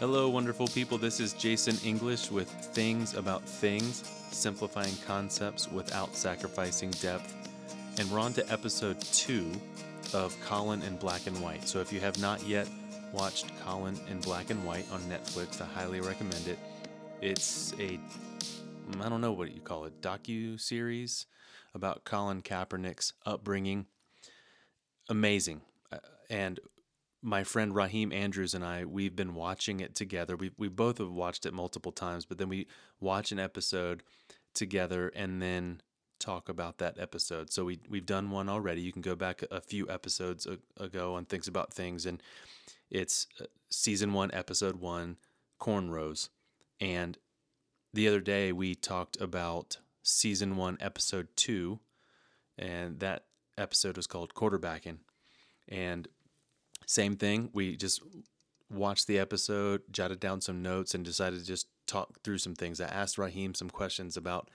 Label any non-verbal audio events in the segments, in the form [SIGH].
Hello, wonderful people. This is Jason English with Things About Things, simplifying concepts without sacrificing depth. And we're on to episode two of Colin in Black and White. So if you have not yet watched Colin in Black and White on Netflix, I highly recommend it. It's a, I don't know what you call it, docu series about Colin Kaepernick's upbringing. Amazing. Uh, and my friend Raheem Andrews and I, we've been watching it together. We we both have watched it multiple times, but then we watch an episode together and then talk about that episode. So we we've done one already. You can go back a few episodes ago on Things About Things, and it's uh, season one, episode one, cornrows. And the other day we talked about season one, episode two, and that episode was called quarterbacking. And same thing. We just watched the episode, jotted down some notes, and decided to just talk through some things. I asked Raheem some questions about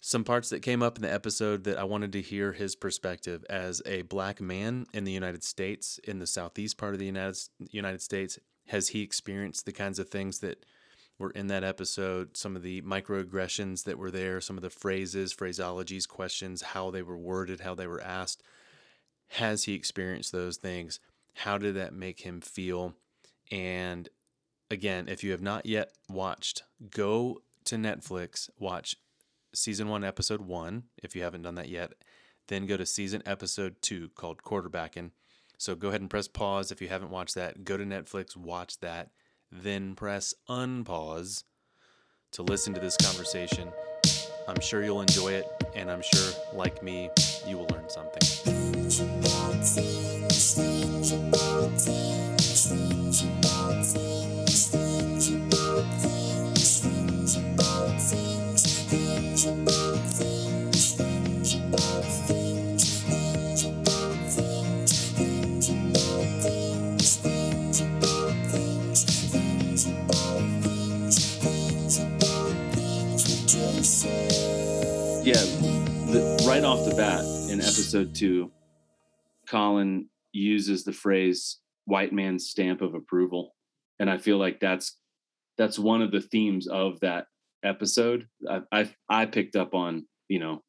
some parts that came up in the episode that I wanted to hear his perspective as a black man in the United States, in the southeast part of the United States. Has he experienced the kinds of things that were in that episode? Some of the microaggressions that were there, some of the phrases, phraseologies, questions, how they were worded, how they were asked. Has he experienced those things? How did that make him feel? And again, if you have not yet watched, go to Netflix, watch season one, episode one, if you haven't done that yet. Then go to season episode two called Quarterbacking. So go ahead and press pause if you haven't watched that. Go to Netflix, watch that. Then press unpause to listen to this conversation. I'm sure you'll enjoy it, and I'm sure, like me, you will learn something. Yeah, right off the bat in episode two, Colin uses the phrase white man's stamp of approval and i feel like that's that's one of the themes of that episode. I i, I picked up on you know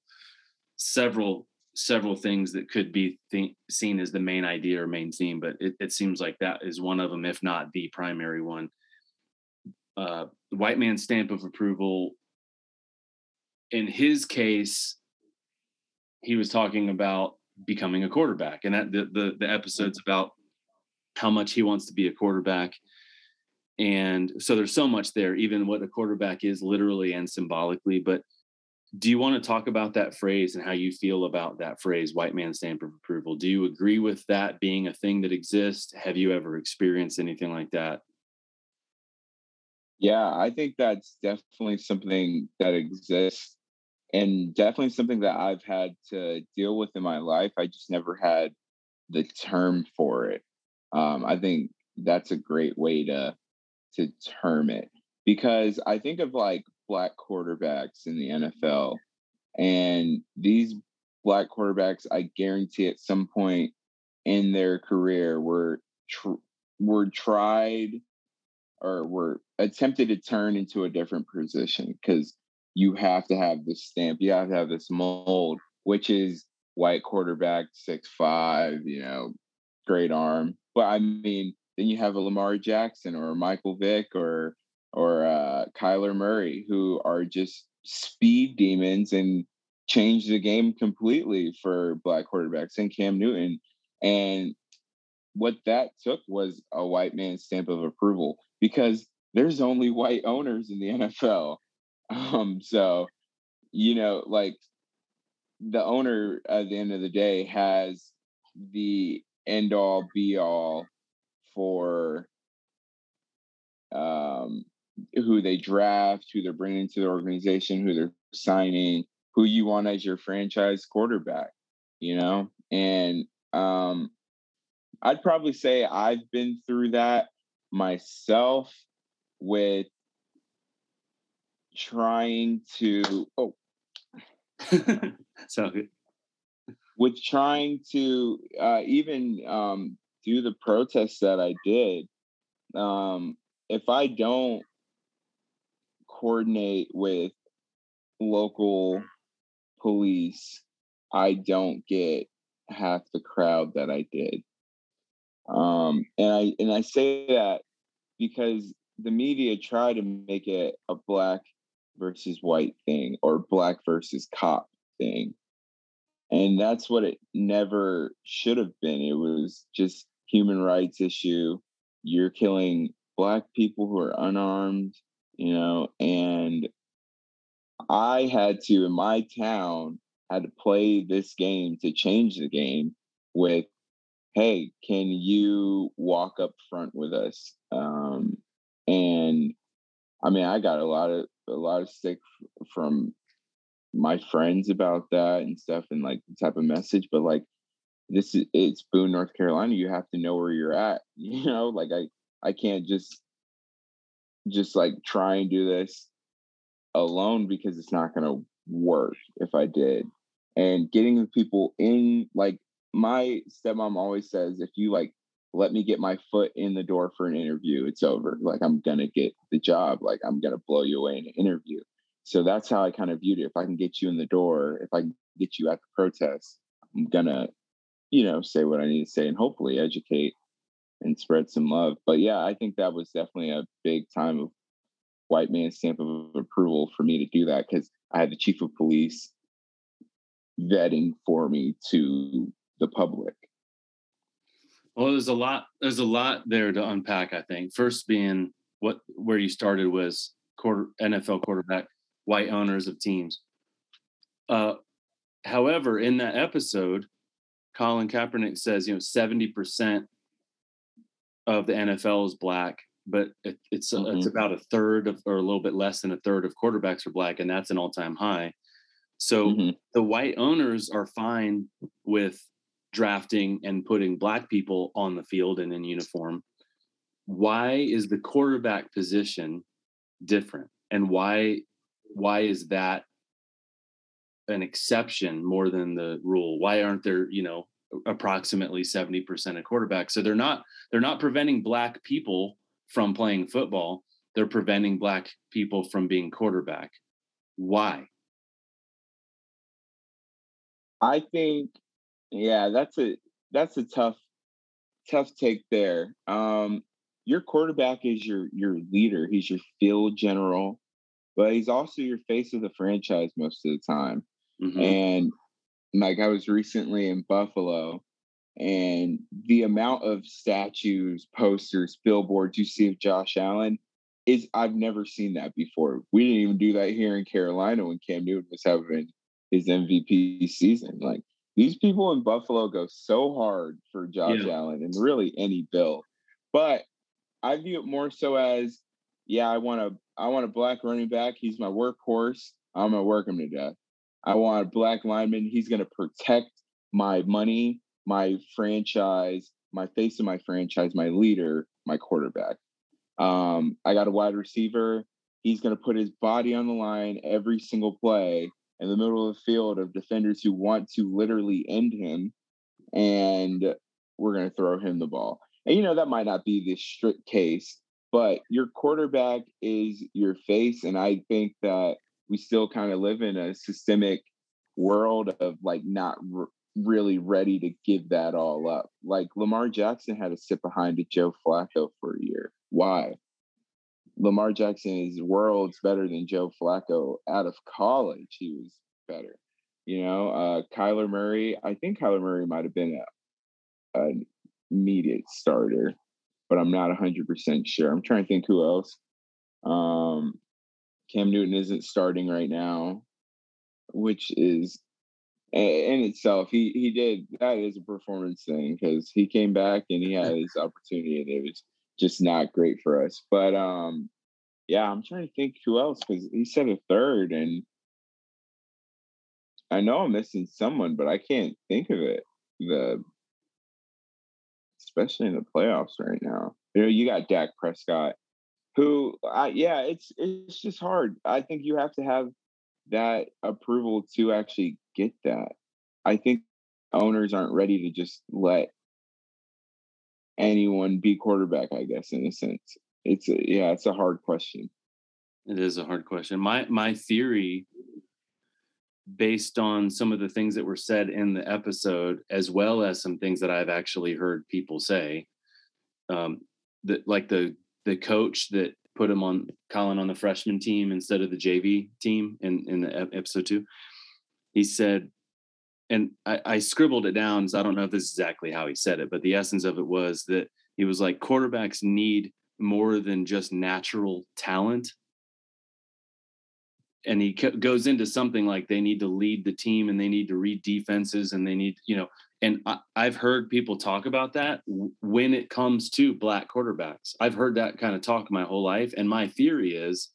several several things that could be th- seen as the main idea or main theme but it, it seems like that is one of them if not the primary one. Uh white man's stamp of approval in his case he was talking about becoming a quarterback. And that the the, the episode's mm-hmm. about how much he wants to be a quarterback. And so there's so much there even what a quarterback is literally and symbolically. But do you want to talk about that phrase and how you feel about that phrase white man stamp of approval? Do you agree with that being a thing that exists? Have you ever experienced anything like that? Yeah i think that's definitely something that exists and definitely something that I've had to deal with in my life. I just never had the term for it. Um, I think that's a great way to to term it because I think of like black quarterbacks in the NFL, and these black quarterbacks, I guarantee at some point in their career were tr- were tried or were attempted to turn into a different position because you have to have this stamp, you have to have this mold, which is white quarterback, six five, you know, great arm. But I mean, then you have a Lamar Jackson or Michael Vick or or uh, Kyler Murray, who are just speed demons and change the game completely for black quarterbacks and Cam Newton. And what that took was a white man's stamp of approval because there's only white owners in the NFL. [LAUGHS] Um, so, you know, like the owner at the end of the day has the end all be all for um, who they draft, who they're bringing to the organization, who they're signing, who you want as your franchise quarterback, you know? And um, I'd probably say I've been through that myself with trying to oh [LAUGHS] so with trying to uh, even um, do the protests that I did, um, if I don't coordinate with local police, I don't get half the crowd that I did. Um, and I and I say that because the media try to make it a black versus white thing or black versus cop thing. And that's what it never should have been. It was just human rights issue. You're killing black people who are unarmed, you know, and I had to in my town had to play this game to change the game with hey can you walk up front with us um, and i mean i got a lot of a lot of stick from my friends about that and stuff and like the type of message but like this is it's boone north carolina you have to know where you're at [LAUGHS] you know? Like i i can't just just like try and do this alone because it's not going to work if i did. And getting the people in like my stepmom always says if you like let me get my foot in the door for an interview. It's over. Like i'm gonna get the job. Like i'm gonna blow you away in an interview. So that's how i kind of viewed it. If i can get you in the door if i can get you at the protest i'm gonna you know say what i need to say and hopefully educate and spread some love. But yeah i think that was definitely a big time of white man stamp of approval for me to do that because i had the chief of police vetting for me to the public? Well, there's a lot. There's a lot there to unpack. I think first being what where you started was quarter NFL quarterback, white owners of teams. Uh, however, in that episode, Colin Kaepernick says you know seventy percent of the NFL is black, but it, it's mm-hmm. it's about a third of or a little bit less than a third of quarterbacks are black, and that's an all time high. So mm-hmm. the white owners are fine with drafting and putting black people on the field and in uniform. Why is the quarterback position different? And why why is that an exception more than the rule? Why aren't there, you know, approximately 70% of quarterbacks? So they're not they're not preventing black people from playing football. They're preventing black people from being quarterback. Why? I think, yeah, that's a that's a tough tough take there. Um, your quarterback is your your leader. He's your field general, but he's also your face of the franchise most of the time. Mm-hmm. And like I was recently in Buffalo, and the amount of statues, posters, billboards you see of Josh Allen is I've never seen that before. We didn't even do that here in Carolina when Cam Newton was having his MVP season. Like these people in Buffalo go so hard for Josh yeah. Allen and really any bill. But I view it more so as, yeah, I want a I want a black running back. He's my workhorse. I'm gonna work him to death. I want a black lineman. He's gonna protect my money, my franchise, my face of my franchise, my leader, my quarterback. Um, I got a wide receiver. He's gonna put his body on the line every single play in the middle of the field of defenders who want to literally end him, and we're going to throw him the ball. And you know that might not be the strict case, but your quarterback is your face, and I think that we still kind of live in a systemic world of like not really ready to give that all up. Like Lamar Jackson had to sit behind a Joe Flacco for a year. Why? Lamar Jackson is worlds better than Joe Flacco out of college. He was better. You know, uh, Kyler Murray, I think Kyler Murray might have been a, an immediate starter, but I'm not 100% sure. I'm trying to think who else. Um, Cam Newton isn't starting right now, which is in itself, he he did that is a performance thing because he came back and he had his opportunity and it was just not great for us. But um, yeah, I'm trying to think who else because he said a third, and I know I'm missing someone, but I can't think of it. The especially in the playoffs right now. You know, you got Dak Prescott, who, I, yeah, it's it's just hard. I think you have to have that approval to actually get that. I think owners aren't ready to just let anyone be quarterback, I guess, in a sense. it's a, yeah, it's a hard question. It is a hard question. My my theory based on some of the things that were said in the episode as well as some things that I've actually heard people say um that like the the coach that put him on Colin on the freshman team instead of the JV team in in the episode 2 he said and I, I scribbled it down so I don't know if this is exactly how he said it but the essence of it was that he was like quarterbacks need more than just natural talent. And he goes into something like they need to lead the team and they need to read defenses and they need you know and I, have heard people talk about that when it comes to black quarterbacks. I've heard that kind of talk my whole life and my theory is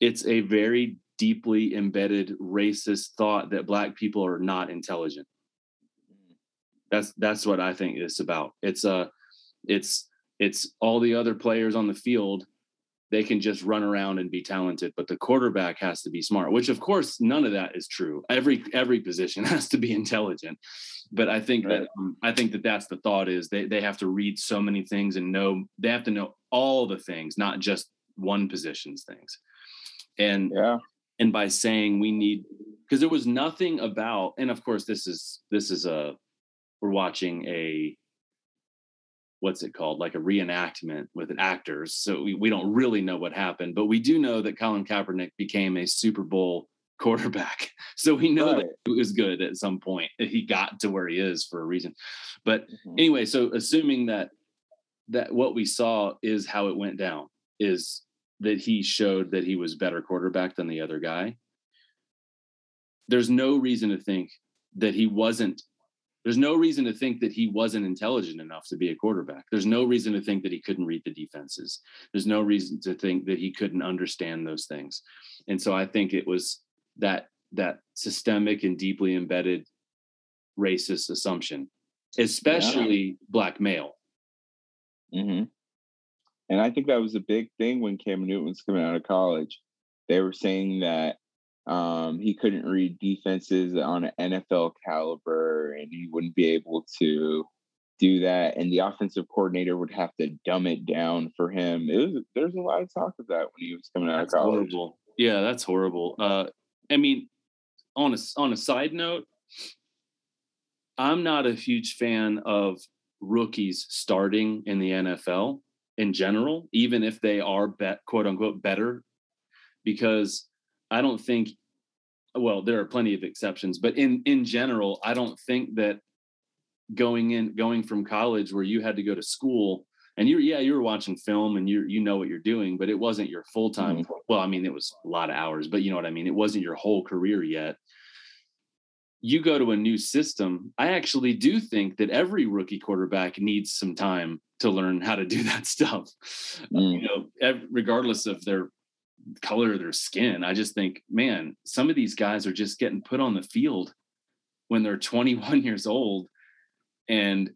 it's a very deeply embedded racist thought that black people are not intelligent. That's that's what i think it's about. It's a uh, it's it's all the other players on the field they can just run around and be talented but the quarterback has to be smart which of course none of that is true. Every every position [LAUGHS] has to be intelligent. But i think right. that um, i think that that's the thought is they, they have to read so many things and know they have to know all the things not just one position's things. And yeah and by saying we need because there was nothing about and of course this is this is a we're watching a what's it called like a reenactment with actors so we, we don't really know what happened but we do know that colin kaepernick became a super bowl [LAUGHS] quarterback so we know right. that it was good at some point he got to where he is for a reason but mm-hmm. anyway so assuming that that what we saw is how it went down is that he showed that he was better quarterback than the other guy there's no reason to think that he wasn't there's no reason to think that he wasn't intelligent enough to be a quarterback. There's no reason to think that he couldn't read the defenses. There's no reason to think that he couldn't understand those things. And so I think it was that that systemic and deeply embedded racist assumption, especially yeah. black male. Mm-hmm. And I think that was a big thing when Cam Newton was coming out of college. They were saying that um, he couldn't read defenses on an NFL caliber, and he wouldn't be able to do that. And the offensive coordinator would have to dumb it down for him. It was there's a lot of talk of that when he was coming out that's of college. Horrible. Yeah, that's horrible. Uh, I mean, on a on a side note, I'm not a huge fan of rookies starting in the NFL in general, even if they are bet quote unquote better, because I don't think well, there are plenty of exceptions, but in in general, I don't think that going in going from college where you had to go to school and you're yeah you were watching film and you you know what you're doing but it wasn't your full time mm-hmm. well i mean it was a lot of hours but you know what i mean it wasn't your whole career yet you go to a new system i actually do think that every rookie quarterback needs some time to learn how to do [LAUGHS] that stuff mm. you know regardless of their color of their skin. I just think, man, some of these guys are just getting put on the field when they're 21 [LAUGHS] years old and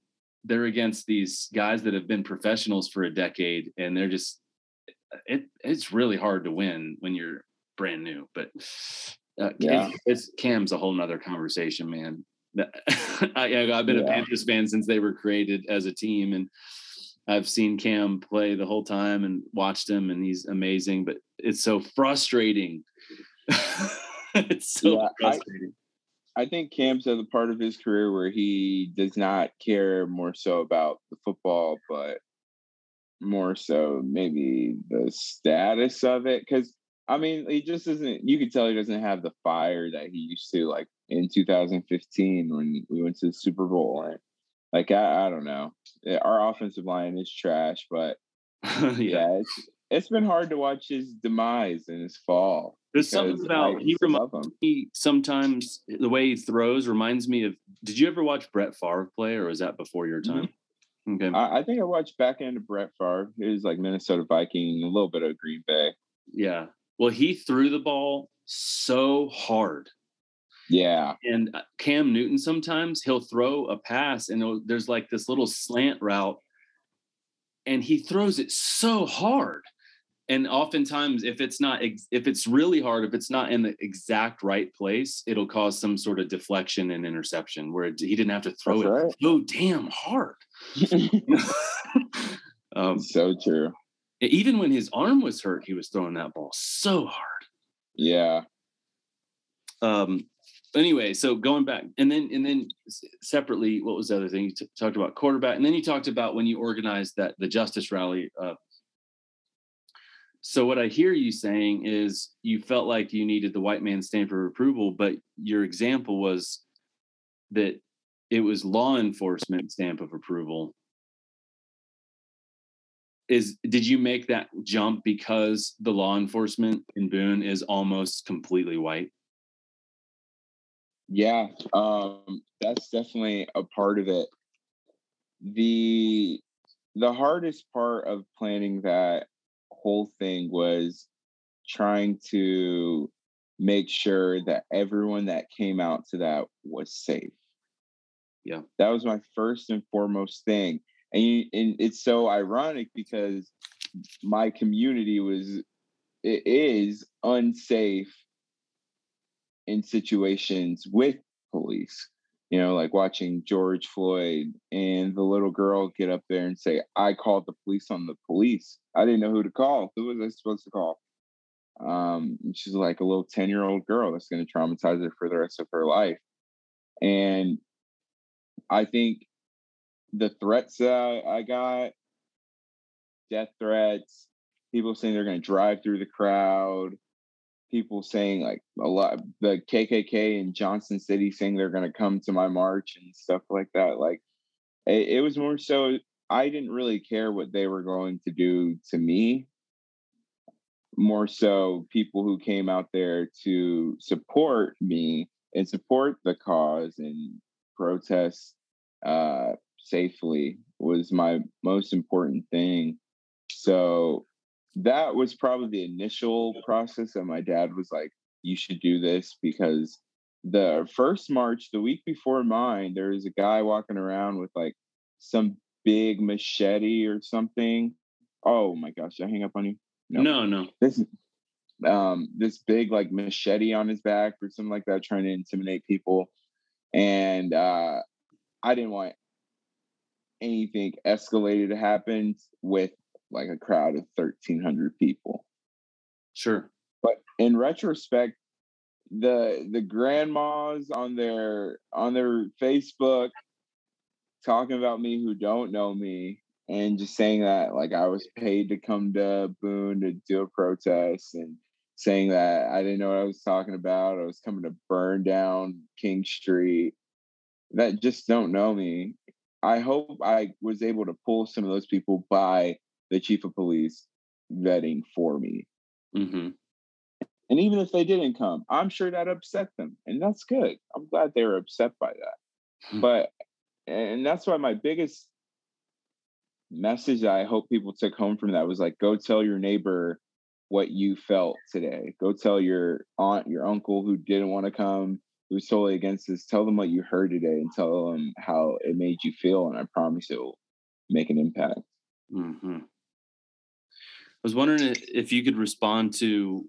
they're against these guys that have been professionals for a decade and they're just it it's really hard to win when you're brand new but uh, yeah. it's, cam's a whole nother conversation man [LAUGHS] I, have been yeah. a panthers fan since they were created as a team and I've seen Cam play the whole time and watched him, and he's amazing. But it's so frustrating. [LAUGHS] it's so yeah, frustrating. I, I think Cam's at the part of his career where he does not care more so about the football, but more so maybe the status of it. Because I mean, he just doesn't. You could tell he doesn't have the fire that he used to, like in 2015 when we went to the Super Bowl. And like I, I don't know. Our offensive line is trash, but [LAUGHS] yeah. yeah, it's it's been hard to watch his demise and his fall. There's something about he reminds me sometimes the way he throws reminds me of. Did you ever watch Brett Favre play, or was that before your time? Mm-hmm. Okay, I, I, think I watched back end of Brett Favre. He was like Minnesota Viking, a little bit of Green Bay. Yeah, well, he threw the ball so hard yeah. And uh, Cam Newton sometimes he'll throw a pass and there's like this little slant route and he throws it so hard. And oftentimes if it's not if it's really hard if it's not in the exact right place, it'll cause some sort of deflection and interception where he didn't have to throw That's it right. so damn hard. [LAUGHS] [LAUGHS] um, so true. Even when his arm was hurt, he was throwing that ball so hard. Yeah. Um. Anyway, so going back, and then and then separately, what was the other thing you t- talked about quarterback, and then you talked about when you organized that the justice rally. Uh, so what I hear you saying is you felt like you needed the white man stamp of approval, but your example was that it was law enforcement stamp of approval. Is did you make that jump because the law enforcement in Boone is almost completely white? Yeah, um, that's definitely a part of it. The the hardest part of planning that whole thing was trying to make sure that everyone that came out to that was safe. Yeah. That was my first and foremost thing. And, you, and it's so ironic because my community was it is unsafe in situations with police you know, like watching George Floyd and the little girl get up there and say, I called the police on the police. I didn't know who to call. Who was I supposed to call? Um, she's like a little 10 year old girl that's going to traumatize her for the rest of her life. And I think the threats that I got, death threats, people saying they're going to drive through the crowd, people saying like a lot the KKK in Johnson City saying they're going to come to my march and stuff like that. Like it, it, was more so I didn't really care what they were going to do to me. More so people who came out there to support me and support the cause and protest uh, safely was my most important thing. So that was probably the initial process that my dad was like you should do this because the first march the week before mine there was a guy walking around with like some big machete or something oh my gosh did i hang up on you no no, no. this um this big like machete on his back or something like that trying to intimidate people and uh i didn't want anything escalated to happen with like a crowd of 1300 people. Sure. But in retrospect the the grandmas on their on their facebook talking about me who don't know me and just saying that like i was paid to come to boone to do a protest and saying that i didn't know what i was talking about i was coming to burn down king street that just don't know me i hope i was able to pull some of those people by the chief of police vetting for me. Mm-hmm. And even if they didn't come, I'm sure that upset them. And that's good. I'm glad they were upset by that. Hmm. But, and that's why my biggest message that I hope people took home from that was like, go tell your neighbor what you felt today. Go tell your aunt, your uncle who didn't want to come, who's totally against this. Tell them what you heard today and tell them how it made you feel. And I promise it will make an impact. Mm-hmm I was wondering if you could respond to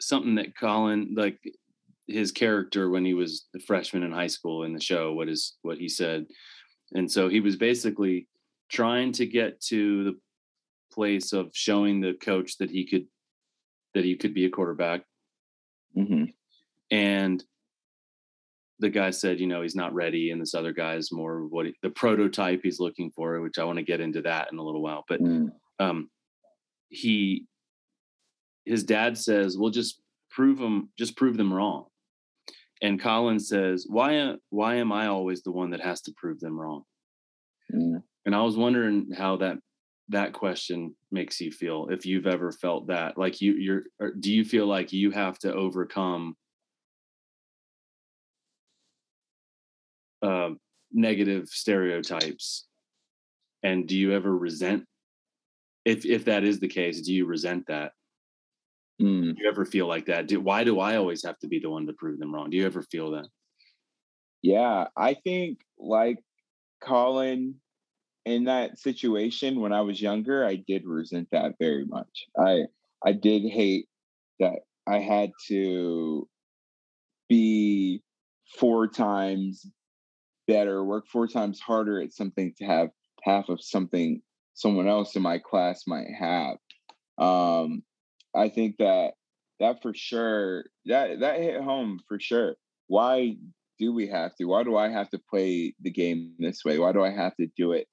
something that Colin, like his character when he was a freshman in high school in the show, what is what he said. And so he was basically trying to get to the place of showing the coach that he could that he could be a quarterback. Mm-hmm. And the guy said, you know, he's not ready, and this other guy is more what he, the prototype he's looking for, which I want to get into that in a little while. But mm um, he his dad says, "Well, just prove them, just prove them wrong." And Colin says, "Why why am I always the one that has to prove them wrong?" Mm. And I was wondering how that that question makes you feel if you've ever felt that like you you're do you feel like you have to overcome uh, negative stereotypes and do you ever resent if if that is the case, do you resent that? Mm. Do you ever feel like that? Do, why do I always have to be the one to prove them wrong? Do you ever feel that? Yeah, I think like Colin in that situation when I was younger, I did resent that very much. I I did hate that I had to be four times better, work four times harder at something to have half of something someone else in my class might have. Um, I think that that for sure that that hit home for sure. Why do we have to? Why do I have to play the game this way? Why do I have to do it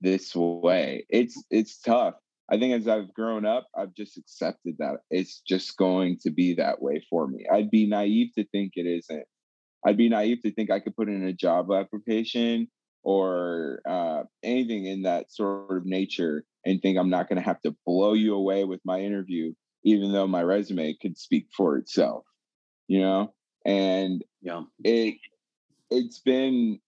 this way? It's it's tough. I think as I've grown up, I've just accepted that it's just going to be that way for me. I'd be naive to think it isn't. I'd be naive to think I could put in a job application or uh, anything in that sort of nature and think I'm not going to have to blow you away with my interview, even though my resume could speak for itself, you know? And yeah, it, it's been,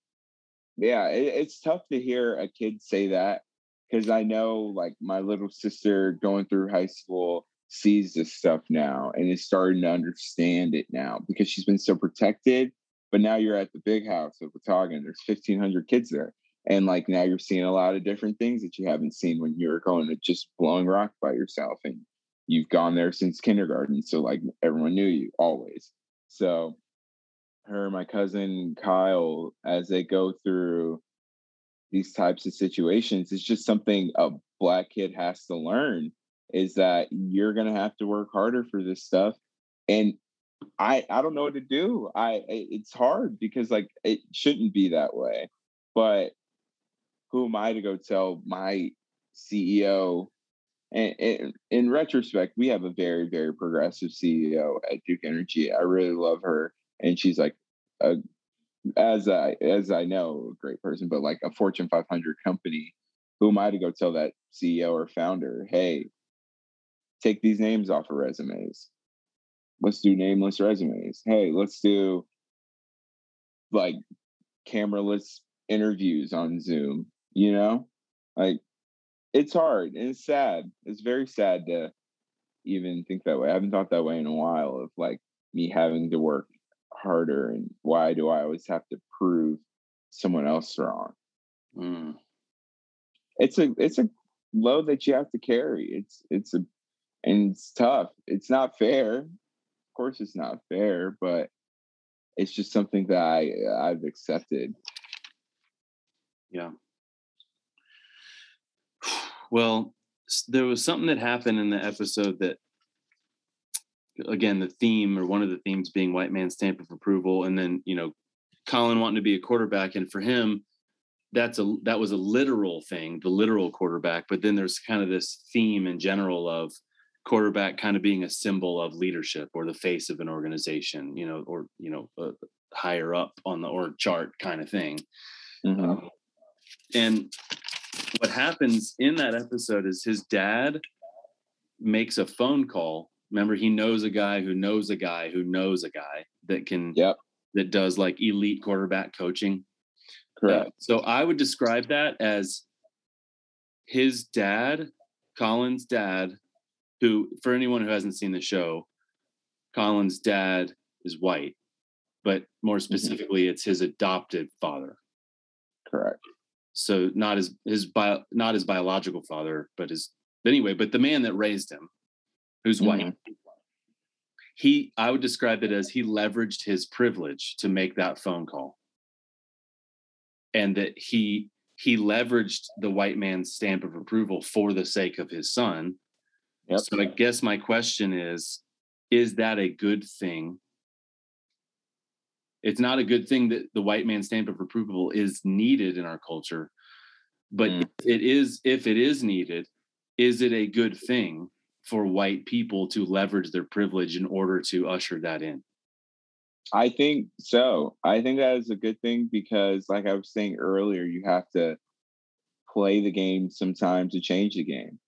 yeah, it, it's tough to hear a kid say that because I know like my little sister going through high school sees this stuff now and is starting to understand it now because she's been so protected. But now you're at the big house of Watauga there's 1,500 kids there. And like now you're seeing a lot of different things that you haven't seen when you were going to just blowing rock by yourself. And you've gone there since kindergarten. So like everyone knew you always. So her, my cousin Kyle, as they go through these types of situations it's just something a black kid has to learn is that you're going to have to work harder for this stuff and i i don't know what to do. I it's hard because like it shouldn't be that way but who am i to go tell my ceo and, and in retrospect we have a very very progressive ceo at duke energy. I really love her and she's like a as I as I know, a great person, but like a Fortune 500 company, who am I to go tell that CEO or founder, hey, take these names off of resumes? Let's do nameless resumes. Hey, let's do like cameraless interviews on Zoom. You know, like it's hard and it's sad. It's very sad to even think that way. I haven't thought that way in a while of like me having to work harder and why do I always have to prove someone else wrong? Mm. It's a it's a load that you have to carry. It's it's a and it's tough. It's not fair. Course it's not fair, but it's just something that I uh, I've accepted. Yeah. Well, there was something that happened in the episode that again the theme or one of the themes being white man stamp of approval and then you know colin wanting to be a quarterback and for him that's a that was a literal thing the literal quarterback but then there's kind of this theme in general of quarterback kind of being a symbol of leadership or the face of an organization you know or you know uh, higher up on the org chart kind of thing mm-hmm. um, and what happens in that episode is his dad makes a phone call Remember, he knows a guy who knows a guy who knows a guy that can yep. that does like elite quarterback coaching. Correct. Uh, so I would describe that as his dad, Colin's dad, who for anyone who hasn't seen the show, Colin's dad is white, but more mm-hmm. specifically, mm-hmm. it's his adopted father. Correct. So not his his bio, not his biological father, but his anyway, but the man that raised him who's white. Mm-hmm. He, I would describe it as he leveraged his privilege to make that phone call. And that he he leveraged the white man's stamp of approval for the sake of his son. Yep. So I guess my question is is that a good thing? It's not a good thing that the white man's stamp of approval is needed in our culture, but mm. it is if it is needed, is it a good thing for white people to leverage their privilege in order to usher that in? I think so. I think that is a good thing because, like I was saying earlier, you have to play the game sometimes to change the game.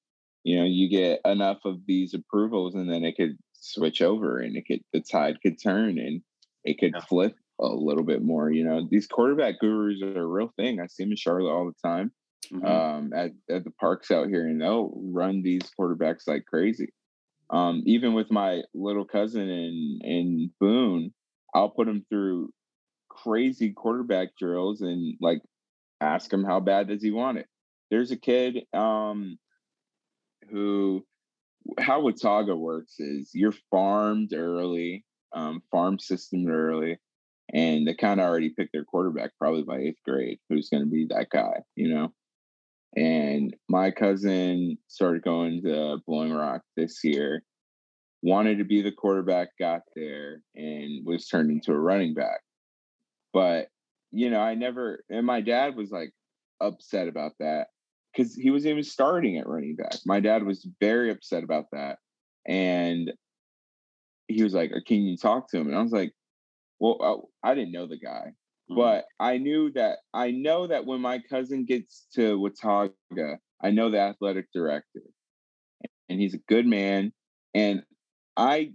You know, you get enough of these approvals, and then it could switch over, and it could the tide could turn, and it could yeah. flip a little bit more. You know, these quarterback gurus are a real thing. I see them in Charlotte all the time mm-hmm. um, at, at the parks out here, and they'll run these quarterbacks like crazy. Um, even with my little cousin in in Boone, I'll put him through crazy quarterback drills and like ask him how bad does he want it. There's a kid um, who how Watauga works is you're farmed early, um, farm system early, and they kind of already picked their quarterback probably by eighth grade who's going to be that guy, you know. And my cousin started going to Blowing Rock this year, wanted to be the quarterback, got there, and was turned into a running back. But, you know, I never, and my dad was like upset about that because he was even starting at running back. My dad was very upset about that. And he was like, Can you talk to him? And I was like, Well, I, I didn't know the guy. Mm-hmm. But I knew that I know that when my cousin gets to Watauga, I know the athletic director, and he's a good man. And I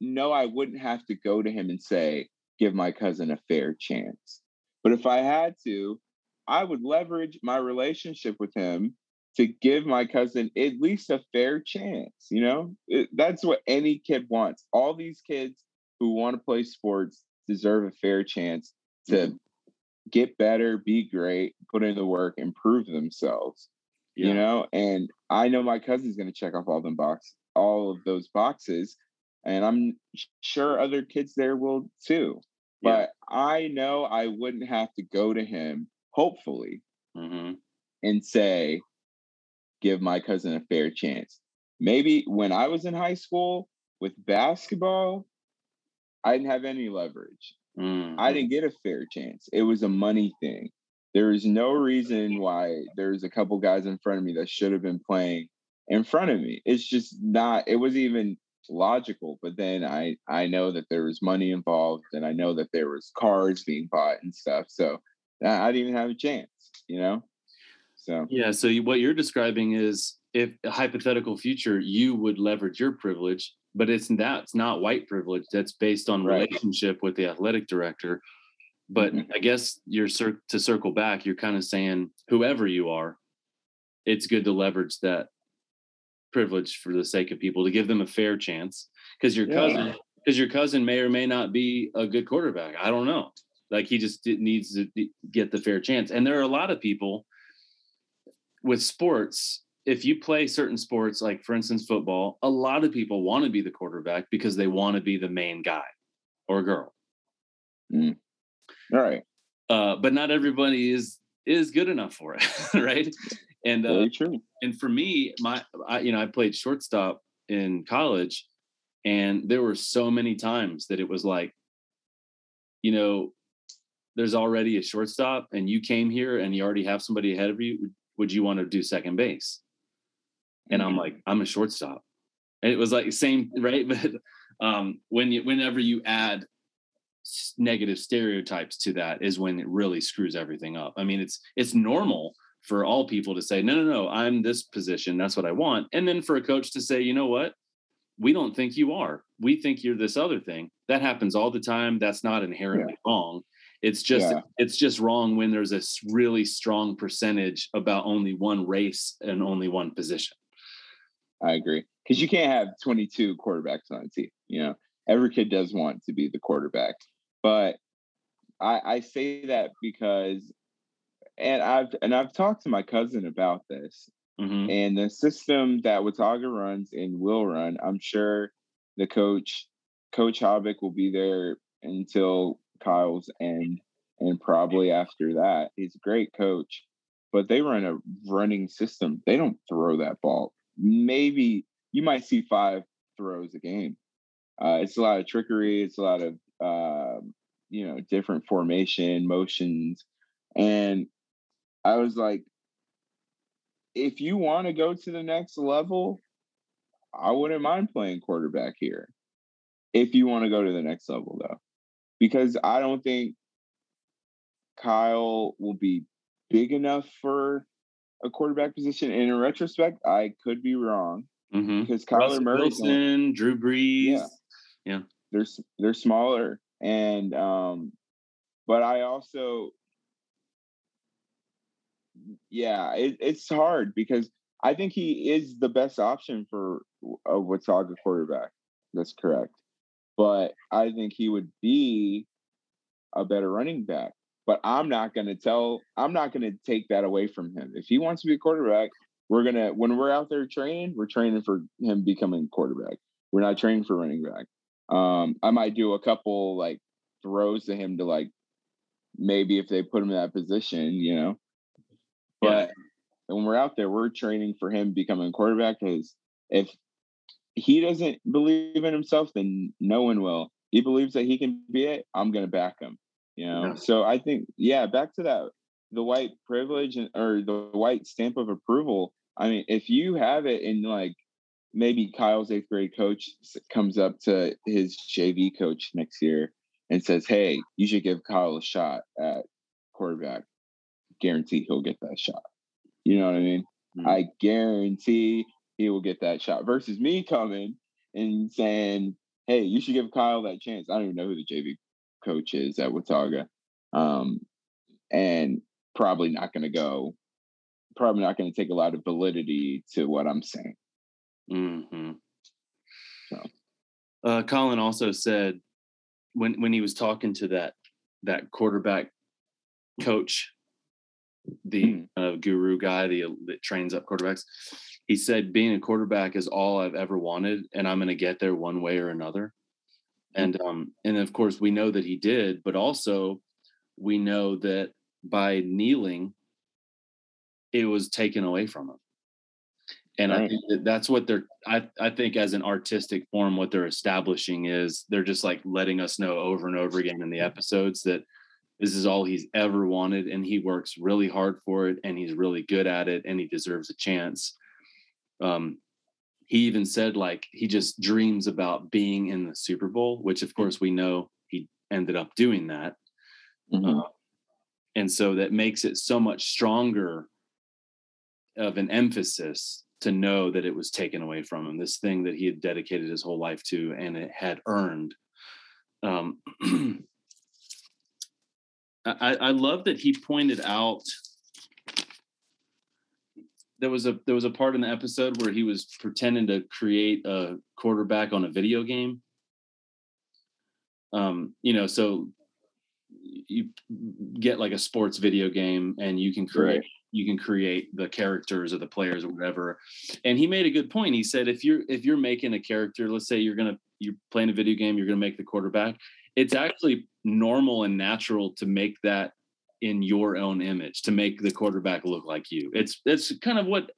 know I wouldn't have to go to him and say, give my cousin a fair chance. But if I had to, I would leverage my relationship with him to give my cousin at least a fair chance. You know, it, that's what any kid wants. All these kids who want to play sports deserve a fair chance to mm-hmm. get better, be great, put in the work, improve themselves. Yeah. You know, and I know my cousin's going to check off all them box, all of those boxes, and I'm sure other kids there will too. Yeah. But I know I wouldn't have to go to him, hopefully, mm-hmm. and say, give my cousin a fair chance. Maybe when I was in high school with basketball, I didn't have any leverage. Mm-hmm. I didn't get a fair chance. It was a money thing. There is no reason why there's a couple guys in front of me that should have been playing in front of me. It's just not, it was even logical. But then I I know that there was money involved and I know that there was cars being bought and stuff. So I didn't even have a chance, you know? So yeah, so what you're describing is if a hypothetical future, you would leverage your privilege but it's that's not white privilege. That's based on right. relationship with the athletic director. But mm-hmm. I guess you're to circle back. You're kind of saying whoever you are, it's good to leverage that privilege for the sake of people to give them a fair chance because your cousin because your cousin may or may not be a good quarterback. I don't know. Like he just needs to get the fair chance. And there are a lot of people with sports if you play certain sports, like for instance, football, a lot of people want to be the quarterback because they want to be the main guy or girl. Mm. All right. Uh, but not everybody is is good enough for it, [LAUGHS] right? And uh, and for me, my I, you know, I played shortstop in college, and there were so many times that it was like, you know, there's already a shortstop, and you came here and you already have somebody ahead of you. Would you want to do second base? and I'm mm-hmm. like, I'm a shortstop. And it was like the same, right? [LAUGHS] But um, when you, whenever you add negative stereotypes to that is when it really screws everything up. I mean, it's it's normal for all people to say, no, no, no, I'm this position. That's what I want. And then for a coach to say, you know what? We don't think you are. We think you're this other thing. That happens all the time. That's not inherently yeah. wrong. It's just yeah. it's just wrong when there's a really strong percentage about only one race and only one position. I agree. Because you can't have 22 quarterbacks on a team. You know, every kid does want to be the quarterback. But I, I say that because, and I've and I've talked to my cousin about this, mm-hmm. and the system that Watauga runs and will run. I'm sure the coach, Coach Hobbick, will be there until Kyle's end, and probably after that. He's a great coach, but they run a running system. They don't throw that ball maybe you might see five throws a game. Uh, it's a lot of trickery. It's a lot of uh, you know different formation motions, and I was like, if you want to go to the next level, I wouldn't mind playing quarterback here. If you want to go to the next level, though, because I don't think Kyle will be big enough for a quarterback position. And in retrospect, I could be wrong mm-hmm. because Kyler Russell Murray, Wilson, Drew Brees, yeah, yeah, they're they're smaller, and um, but I also, yeah, it, it's hard because I think he is the best option for a Watauga quarterback. That's correct, but I think he would be a better running back but I'm not going to tell, I'm not going to take that away from him. If he wants to be a quarterback, we're going to, when we're out there training, we're training for him becoming quarterback. We're not training for running back. Um, I might do a couple like throws to him to like maybe if they put him in that position, you know. But when we're out there, we're training for him becoming quarterback because if he doesn't believe in himself, then no one will. He believes that he can be it. I'm gonna back him. You know. Yeah. So I think, yeah, back to that, the white privilege and or the white stamp of approval. I mean, if you have it in like maybe Kyle's eighth grade coach comes up to his JV coach next year and says, "Hey, you should give Kyle a shot at quarterback." Guarantee he'll get that shot. You know what I mean? Mm-hmm. I guarantee he will get that shot. Versus me coming and saying, "Hey, you should give Kyle that chance." I don't even know who the JV coach is at Watauga, um, and probably not going to go. Probably not going to take a lot of validity to what I'm saying. Mm-hmm. So, uh, Colin also said when when he was talking to that that quarterback coach, the uh, guru guy the, that trains up quarterbacks, he said being a quarterback is all I've ever wanted, and I'm going to get there one way or another. Mm. And um, and of course we know that he did, but also we know that by kneeling, it was taken away from him and right. I think that that's what they're. I I think as an artistic form, what they're establishing is they're just like letting us know over and over again in the episodes that this is all he's ever wanted, and he works really hard for it, and he's really good at it, and he deserves a chance. Um, he even said like he just dreams about being in the Super Bowl, which of course we know he ended up doing that. Mm-hmm. Uh, and so that makes it so much stronger of an emphasis to know that it was taken away from him, this thing that he had dedicated his whole life to and it had earned. Um, [CLEARS THROAT] I, I love that he pointed out there was a there was a part in the episode where he was pretending to create a quarterback on a video game. Um, you know, so you get like a sports video game and you can create right. you can create the characters or the players or whatever. And he made a good point. He said if you're if you're making a character let's say you're gonna you're playing a video game you're gonna make the quarterback it's actually normal and natural to make that in your own image to make the quarterback look like you. It's it's kind of what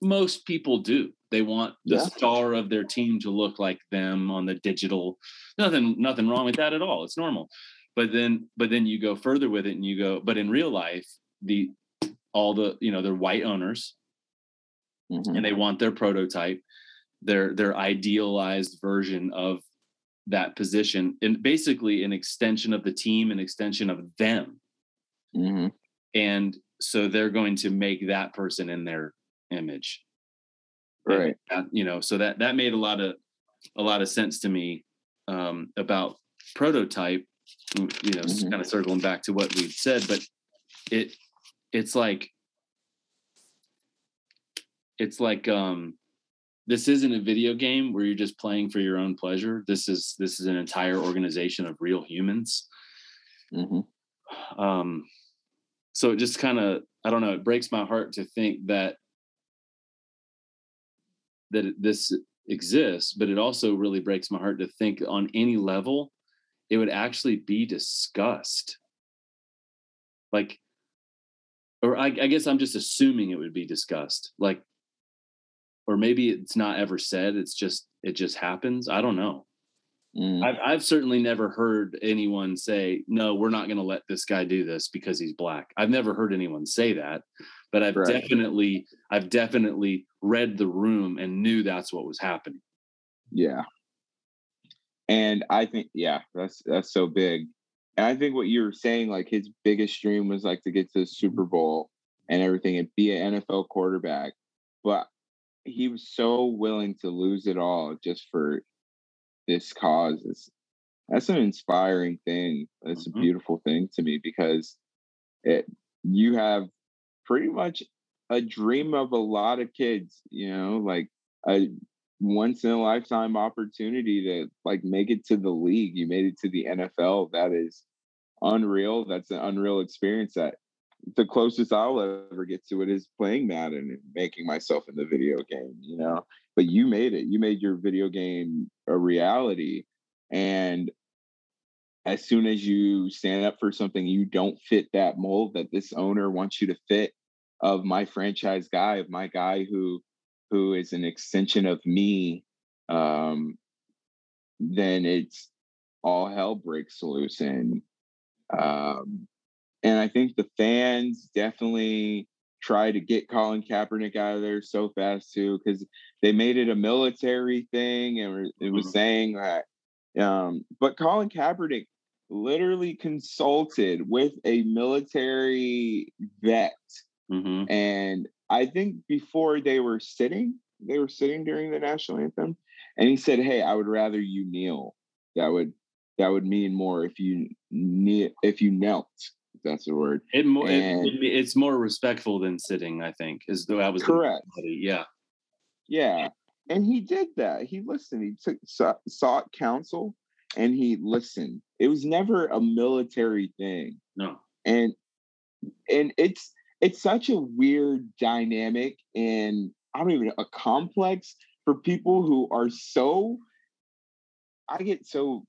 most people do. They want the yeah. star of their team to look like them on the digital. Nothing nothing wrong with that at all. It's normal. But then but then you go further with it and you go but in real life the all the you know they're white owners. Mm-hmm. and they want their prototype their their idealized version of that position and basically an extension of the team an extension of them mm-hmm. and so they're going to make that person in their image right you know so that that made a lot of a lot of sense to me um, about prototype you know mm-hmm. kind of circling back to what we've said but it it's like it's like um this isn't a video game where you're just playing for your own pleasure this is this is an entire organization of real humans mm-hmm. Um so it just kind of i don't know it breaks my heart to think that that this exists but it also really breaks my heart to think on any level it would actually be discussed like or I, I, guess I'm just assuming it would be discussed. Like, or maybe it's not ever said. It's just it just happens. I don't know. Mm. I've I've certainly never heard anyone say, "No, we're not going to let this guy do this because he's black." I've never heard anyone say that, but I've right. definitely I've definitely read the room and knew that's what was happening. Yeah. And I think yeah, that's that's so big. And I think what you were saying, like his biggest dream was like to get to the Super Bowl and everything and be an NFL quarterback. But he was so willing to lose it all just for this cause. It's, that's an inspiring thing. It's mm-hmm. a beautiful thing to me because it you have pretty much a dream of a lot of kids, you know, like a once in a lifetime opportunity to like make it to the league. You made it to the NFL. That is unreal. That's an unreal experience that the closest I'll ever get to it is playing Madden and making myself in the video game, you know. But you made it. You made your video game a reality. And as soon as you stand up for something you don't fit that mold that this owner wants you to fit, of my franchise guy, of my guy who who is an extension of me, um, then it's all hell breaks loose and um, and I think the fans definitely try to get Colin Kaepernick out of there so fast too, because they made it a military thing and it was mm-hmm. saying that. Um, but Colin Kaepernick literally consulted with a military vet. Mm-hmm. And I think before they were sitting, they were sitting during the national anthem, and he said, "Hey, I would rather you kneel. That would that would mean more if you kneel if you knelt." That's the word. It more and, it, it's more respectful than sitting. I think is the I was correct. Yeah, yeah, and he did that. He listened. He took sought, sought counsel, and he listened. It was never a military thing. No, and and it's it's such a weird dynamic and I don't even know, a complex for people who are so I get so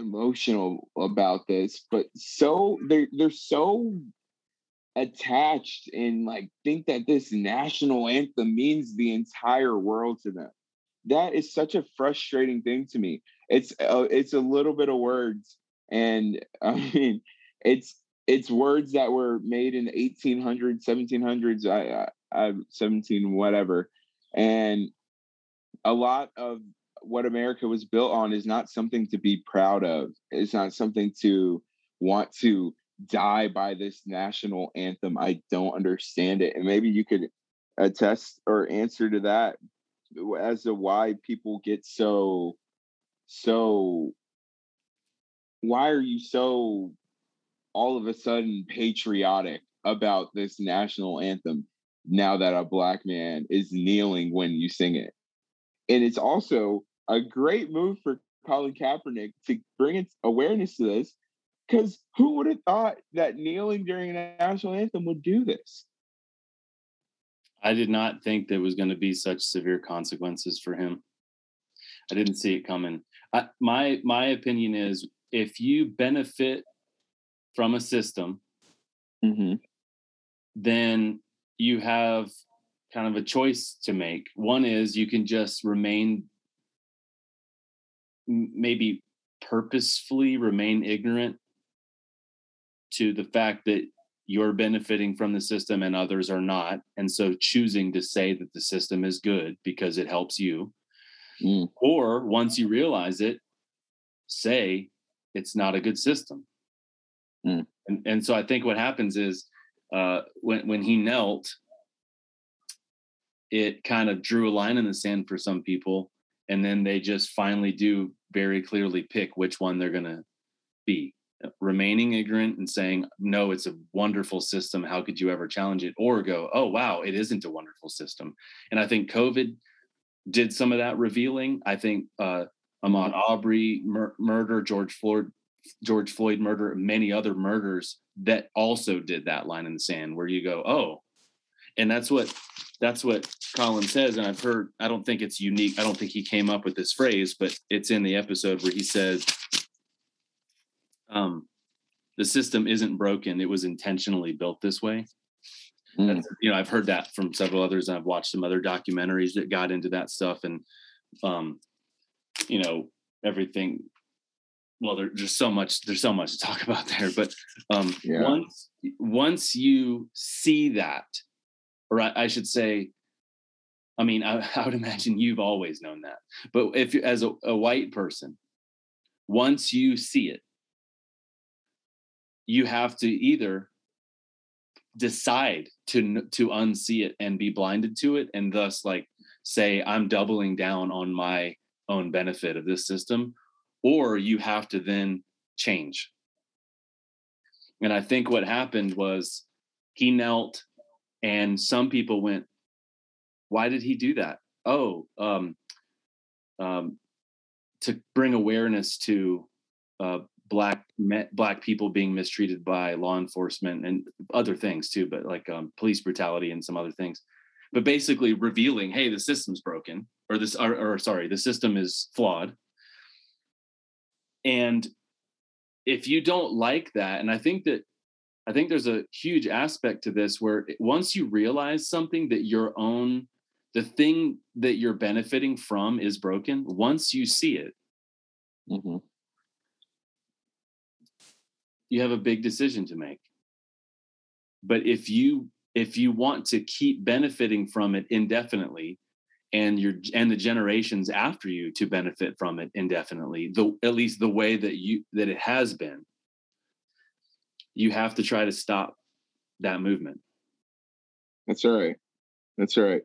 emotional about this, but so they're they're so attached and like think that this national anthem means the entire world to them. That is such a frustrating thing to me. It's uh, it's a little bit of words, and [LAUGHS] I mean, it's it's words that were made in 1800s, 1700s, I, I, I 17 whatever, and a lot of what America was built on is not something to be proud of. It's not something to want to die by this national anthem. I don't understand it. And maybe you could attest or answer to that as to why people get so so why are you so all of a sudden patriotic about this national anthem now that a black man is kneeling when you sing it and it's also a great move for Colin Kaepernick to bring its awareness to this because who would have thought that kneeling during a national anthem would do this? I did not think there was going to be such severe consequences for him. I didn't see it coming. I, my my opinion is if you benefit from a system, mm-hmm. then you have kind of a choice to make. One is you can just remain maybe purposefully remain ignorant to the fact that you're benefiting from the system and others are not and so choosing to say that the system is good because it helps you mm. or once you realize it say it's not a good system mm. and, and so i think what happens is uh, when, when he knelt it kind of drew a line in the sand for some people and then they just finally do very clearly pick which one they're going to be. Remaining ignorant and saying no it's a wonderful system. How could you ever challenge it? Or go oh wow it isn't a wonderful system. And i think covid did some of that revealing. I think uh arbery mur- murder george floyd george floyd murder many other murders that also did that line in the sand where you go oh. And that's what that's what Colin says, and I've heard. I don't think it's unique. I don't think he came up with this phrase, but it's in the episode where he says, um, "The system isn't broken; it was intentionally built this way." Mm. you know, I've heard that from several others, and I've watched some other documentaries that got into that stuff, and um, you know, everything. Well, there's just so much. There's so much to talk about there, but um, yeah. once once you see that or I, I should say, I mean, I, [LAUGHS] I, would imagine you've always known that. But if as a, a white person, once you see it, you have to either decide to to unsee it and be blinded to it, and thus like say I'm doubling down on my own benefit of this system, or you have to then change. And I think what happened was he knelt and some people went why did he do that? Oh um, um, to bring awareness to uh, black black people being mistreated by law enforcement and other things too but like um, police brutality and some other things. But basically revealing hey the system's broken or this or, or sorry the system is flawed. And if you don't like that and i think that I think there's a huge aspect to this where once you realize something that your own the thing that you're benefiting from is broken, once you see it, hmm you have a big decision to make. But if you if you want to keep benefiting from it indefinitely and your and the generations after you to benefit from it indefinitely, the at least the way that you that it has been, you have to try to stop that movement. That's right. That's right.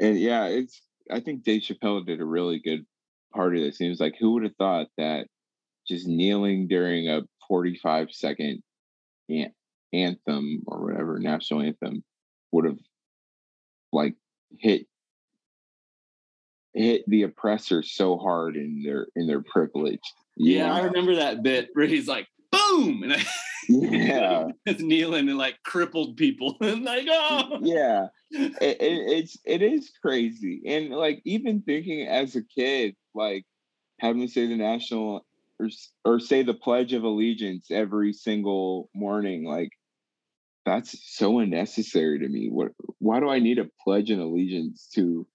And yeah, it's I think Dave Chappelle did a really good part of this. He was like, who would have thought that just kneeling during a 45 second an- anthem or whatever national anthem would have like hit hit the oppressor so hard in their in their privilege. Yeah, I remember that bit where he's like, boom, and I Yeah. [LAUGHS] it's kneeling and like crippled people. [LAUGHS] and like, oh. Yeah. [LAUGHS] It, it, it's it is crazy. And like even thinking as a kid like having to say the national or, or say the pledge of allegiance every single morning like that's so unnecessary to me. What why do i need to pledge an allegiance to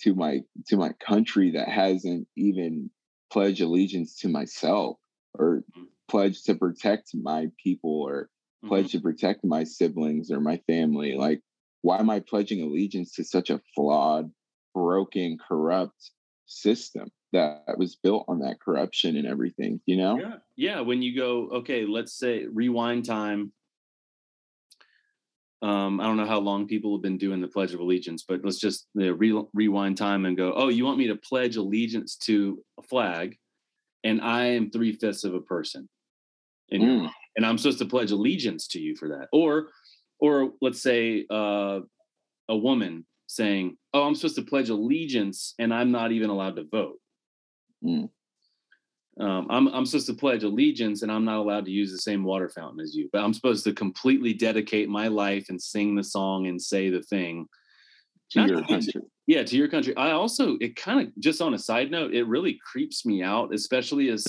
to my to my country that hasn't even pledged allegiance to myself or mm. Pledged to protect my people or Mhm. pledge to protect my siblings or my family. Like, why am I pledging allegiance to such a flawed, broken, corrupt system that was built on that corruption and everything? You know? Yeah, yeah. When you go, okay, let's say rewind time. Um, I don't know how long people have been doing the Pledge of Allegiance, but let's just you know, re- rewind time and go. Oh, you want me to pledge allegiance to a flag, and I am three fifths of a person, and Mm, and I'm supposed to pledge allegiance to you for that, or, or let's say uh, a woman saying, "Oh, I'm supposed to pledge allegiance, and I'm not even allowed to vote." mm. um, I'm I'm supposed to pledge allegiance and I'm not allowed to use the same water fountain as you, but I'm supposed to completely dedicate my life and sing the song and say the thing. To Not your to country. Yeah, to your country. I also it kind of just on a side note, it really creeps me out, especially as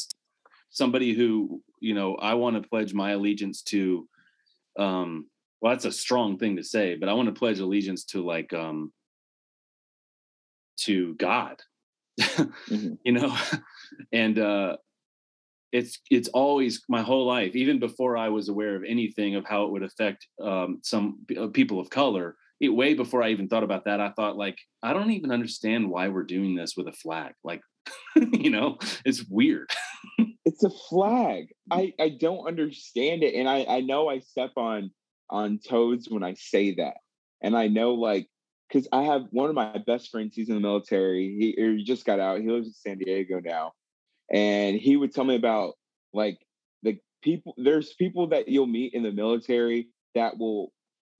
somebody who you know I want to pledge my allegiance to. Um, well, that's a strong thing to say, but I want to pledge allegiance to like um to God. Mhm. [LAUGHS] You know, and uh it's it's always my whole life even before i was aware of anything of how it would affect um, some uh, people of color it way before i even thought about that i thought like i don't even understand why we're doing this with a flag like [LAUGHS] you know it's weird [LAUGHS] It's a flag. Mm. I I don't understand it, and I I know I step on on toes when I say that, and I know like because I have one of my best friends. He's in the military. He, he just got out. He lives in San Diego now, and he would tell me about like the people. There's people that you'll meet in the military that will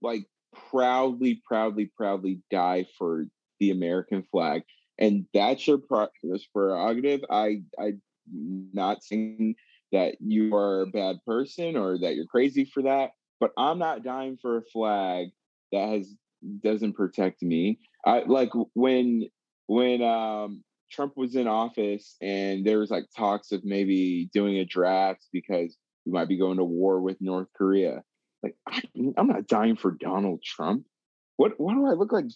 like proudly, proudly, proudly die for the American flag, and that's your pro- that's prerogative. I I not saying that you are a bad person or that you're crazy for that, but I'm not dying for a flag that has doesn't protect me. I like when when um Trump was in office and there was like talks of maybe doing a draft because we might be going to war with North Korea. Like I, I'm not dying for Donald Trump. What what do I look like?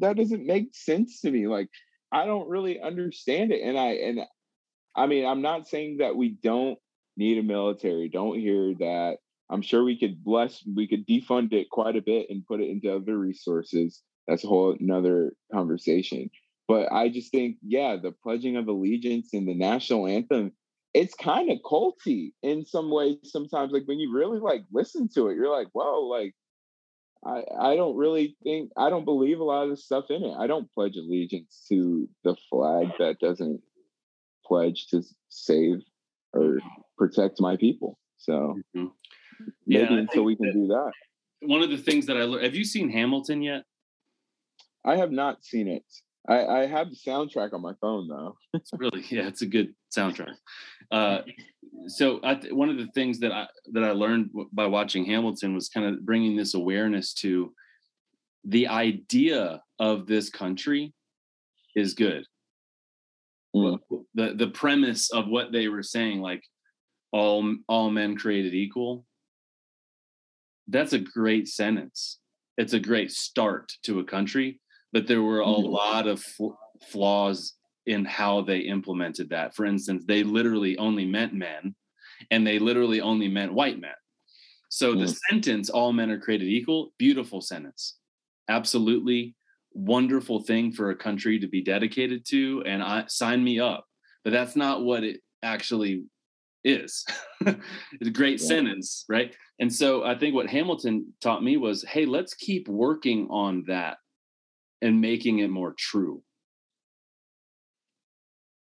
That doesn't make sense to me. Like I don't really understand it, and I and I mean, I'm not saying that we don't need a military. Don't hear that. I'm sure we could bless, we could defund it quite a bit and put it into other resources. That's a whole another conversation. But I just think, yeah, the pledging of allegiance and the national anthem, it's kind of culty in some ways. Sometimes, like when you really like listen to it, you're like, whoa, like I, I don't really think I don't believe a lot of the stuff in it. I don't pledge allegiance to the flag that doesn't pledge to save or protect my people. So Mhm. maybe I until we can do that. one of the things that i learned have you seen hamilton yet I have not seen it. I, I have the soundtrack on my phone though. it's really [LAUGHS] yeah it's a good soundtrack uh so I, th- one of the things that i that i learned w- by watching hamilton was kind of bringing this awareness to the idea of this country is good Mm. the the premise of what they were saying like all all men created equal that's a great sentence. It's a great start to a country, but there were a Mhm. lot of fl- flaws in how they implemented that. For instance, they literally only meant men and they literally only meant white men. So the Mm. sentence, all men are created equal, beautiful sentence. Absolutely wonderful thing for a country to be dedicated to. And I sign me up. But that's not what it actually is. [LAUGHS] it's a great Yeah. sentence, right? And so I think what Hamilton taught me was hey, let's keep working on that and making it more true.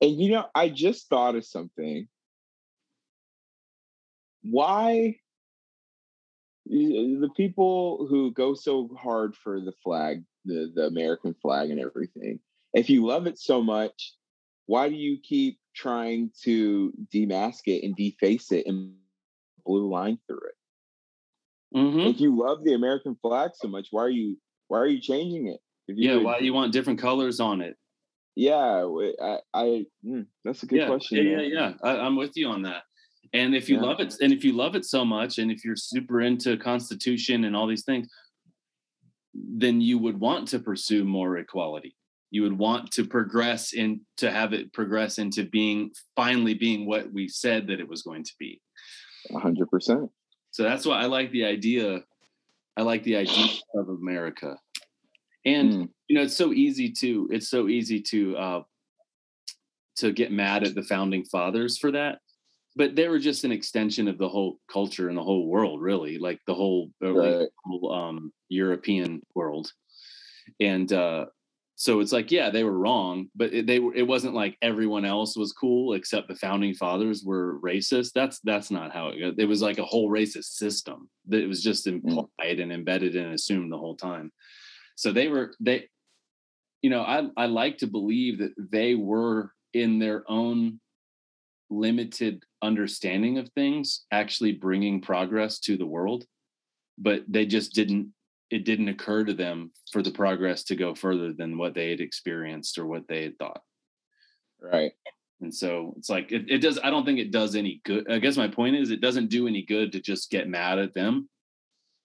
And you know, I just thought of something. Why the people who go so hard for the flag, the, the American flag and everything, if you love it so much, why do you keep trying to demask it and deface it and blue line through it? Mhm. If you love the American flag so much, why are you why are you changing it? If you Yeah, would- why do you want different colors on it? yeah, I, I mm, that's a good yeah, question. Yeah, yeah, man. yeah. I, I'm with you on that. And if you Yeah. love it, and if you love it so much, and if you're super into Constitution and all these things, then you would want to pursue more equality. You would want to progress in to have it progress into being finally being what we said that it was going to be. Hundred percent. So that's why I like the idea. I like the idea of America. And Mm, you know, it's so easy to it's so easy to uh to get mad at the founding fathers for that. But they were just an extension of the whole culture and the whole world, really, like the whole, uh, right. whole um, European world. And uh, so it's like, yeah, they were wrong, but it, they were. It wasn't like everyone else was cool except the founding fathers were racist. That's that's not how it goes. It was like a whole racist system that it was just implied and embedded and assumed the whole time. So they were they, you know, I I like to believe that they were in their own limited understanding of things actually bringing progress to the world but they just didn't it didn't occur to them for the progress to go further than what they had experienced or what they had thought Right. and so it's like it, it does i don't think it does any good i guess my point is it doesn't do any good to just get mad at them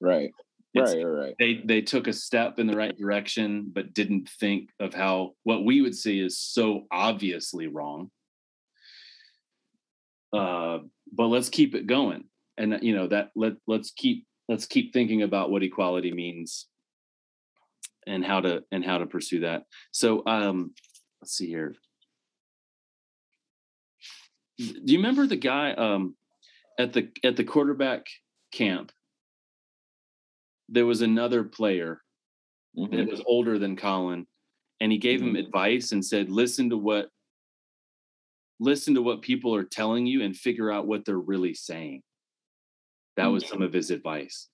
Right. It's- Right. Right. Right. they they took a step in the right direction but didn't think of how what we would see is so obviously wrong uh but let's keep it going and you know that let let's keep let's keep thinking about what equality means and how to and how to pursue that so um let's see here do you remember the guy um at the at the quarterback camp there was another player Mhm. that was older than Colin, and he gave him Mhm. advice and said, "Listen to what, listen to what people are telling you, and figure out what they're really saying." That was some of his advice.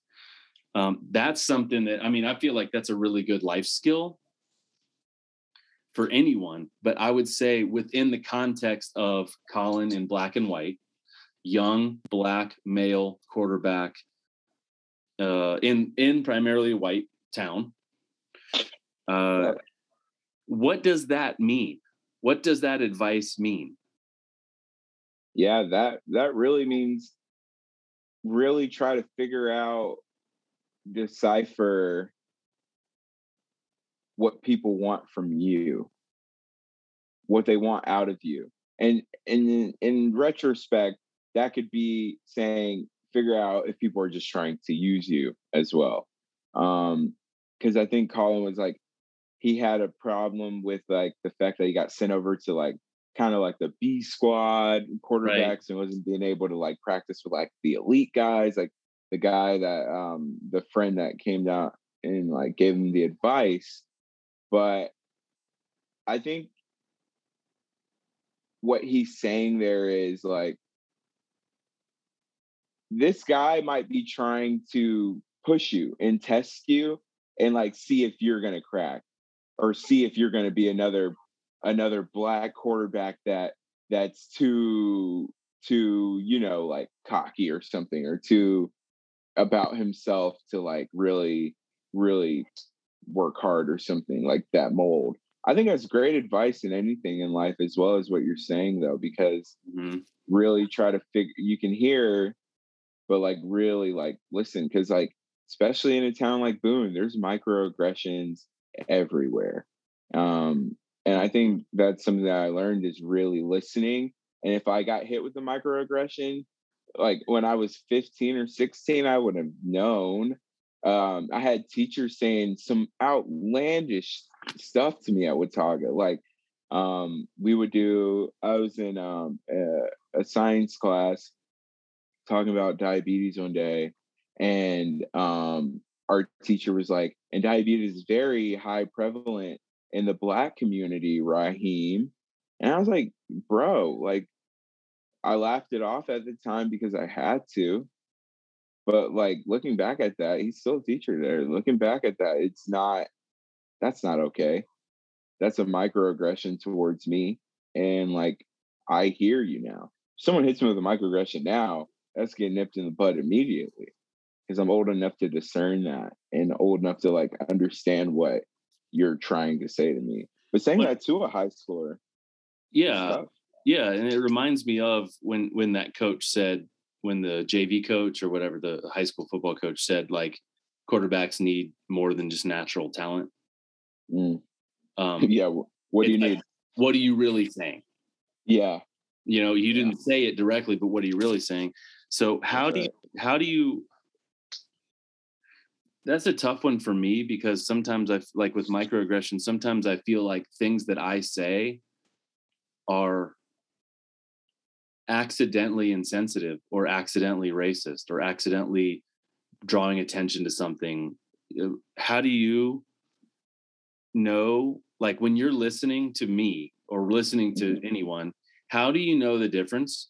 Um, that's something that I mean, I feel like that's a really good life skill for anyone. But I would say within the context of Colin in black and white, young black male quarterback uh, in in primarily white town. Uh, what does that mean? What does that advice mean? Yeah. That that really means really try to figure out, decipher what people want from you, what they want out of you, and and in, in retrospect, that could be saying figure out if people are just trying to use you as well. Um, because I think Colin was like he had a problem with like the fact that he got sent over to like kind of like the B squad quarterbacks and wasn't being able to like practice with like the elite guys, like the guy that um the friend that came down and like gave him the advice. But I think what he's saying there is like this guy might be trying to push you and test you and like see if you're gonna crack or see if you're gonna be another another black quarterback that that's too too you know like cocky or something or too about himself to like really really work hard or something like that mold i think that's great advice in anything in life as well as what you're saying though because Mhm. really try to figure you can hear but like really like listen because like especially in a town like boone there's microaggressions everywhere um and i think that's something that i learned is really listening. And if i got hit with a microaggression like when i was 15 or 16 i would have known. Um i had teachers saying some outlandish stuff to me at watauga like um we would do i was in um a, a science class talking about diabetes one day, and um, our teacher was like, and diabetes is very high prevalent in the black community, Raheem. And I was like, bro, like I laughed it off at the time because I had to. But like looking back at that, he's still a teacher there. Looking back at that, it's not that's not okay. That's a microaggression towards me. And like I hear you now. If someone hits me with a microaggression now, that's getting nipped in the bud immediately because I'm old enough to discern that and old enough to like understand what you're trying to say to me. But saying what? that to a high schooler, yeah, yeah, and it reminds me of when when that coach said when the JV coach or whatever the high school football coach said like quarterbacks need more than just natural talent. Mm. Um, [LAUGHS] yeah, what do you need? what are you really saying? Yeah, you know, you didn't say it directly, but what are you really saying? So how do you how do you that's a tough one for me because sometimes I like with microaggression, sometimes I feel like things that I say are accidentally insensitive or accidentally racist or accidentally drawing attention to something. Uh, how do you know, like when you're listening to me or listening to mm-hmm. anyone, how do you know the difference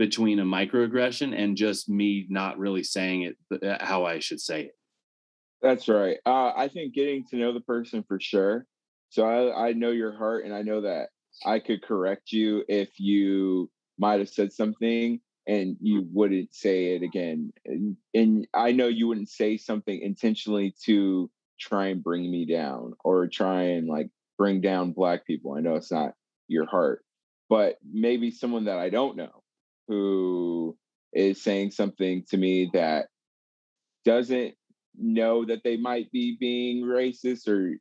between a microaggression and just me not really saying it uh, how I should say it. That's right. Uh, I think getting to know the person for sure. So I, I know your heart, and I know that I could correct you if you might have said something and you wouldn't say it again. And, and I know you wouldn't say something intentionally to try and bring me down or try and like bring down black people. I know it's not your heart, but maybe someone that I don't know who is saying something to me that doesn't know that they might be being racist or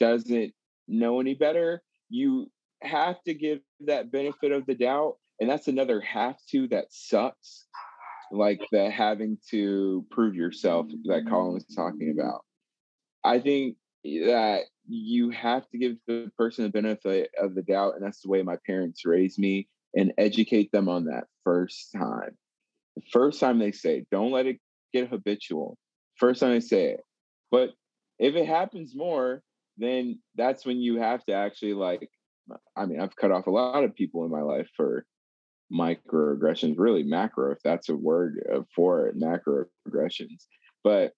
doesn't know any better, you have to give that benefit of the doubt. And that's another have to that sucks. Like the having to prove yourself that Colin was talking about. I think that you have to give the person the benefit of the doubt. And that's the way my parents raised me and educate them on that first time. The first time they say don't let it get habitual. First time they say it. But if it happens more, then that's when you have to actually like I mean, I've cut off a lot of people in my life for microaggressions, really macro, if that's a word uh, for it, macroaggressions. But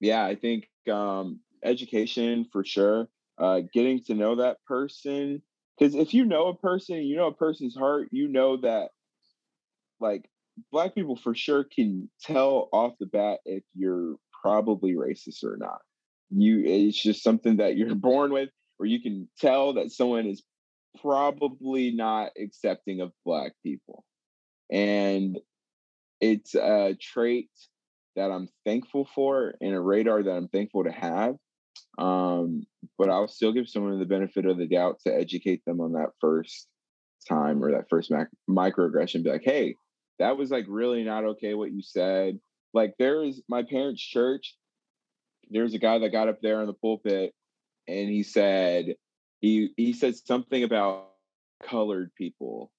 yeah, I think um, education for sure. Uh, getting to know that person, because if you know a person, you know a person's heart, you know that like black people for sure can tell off the bat if you're probably racist or not. You it's just something that you're [LAUGHS] born with, or you can tell that someone is probably not accepting of black people. And it's a trait that I'm thankful for and a radar that I'm thankful to have. Um, but I'll still give someone the benefit of the doubt to educate them on that first time or that first mac- microaggression. Be like, hey, that was like really not okay what you said. Like there is my parents' church. There's a guy that got up there on the pulpit and he said he he said something about colored people.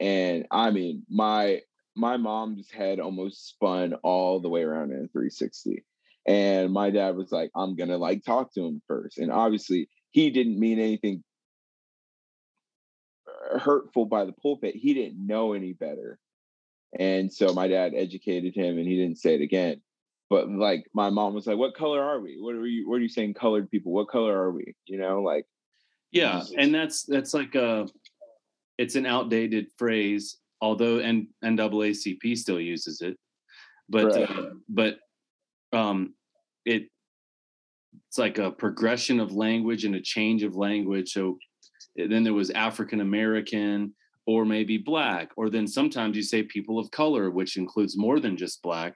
And I mean, my my mom's head almost spun all the way around in 360. And my dad was like, I'm gonna like talk to him first. And obviously, he didn't mean anything hurtful by the pulpit. He didn't know any better. And so my dad educated him and he didn't say it again. But like my mom was like, What color are we? What are you what are you saying colored people? What color are we? You know, like Yeah, and that's that's like a it's an outdated phrase, although N NAACP still uses it. But right. uh, but um it it's like a progression of language and a change of language. So then there was African American, or maybe black or then sometimes you say people of color which includes more than just black.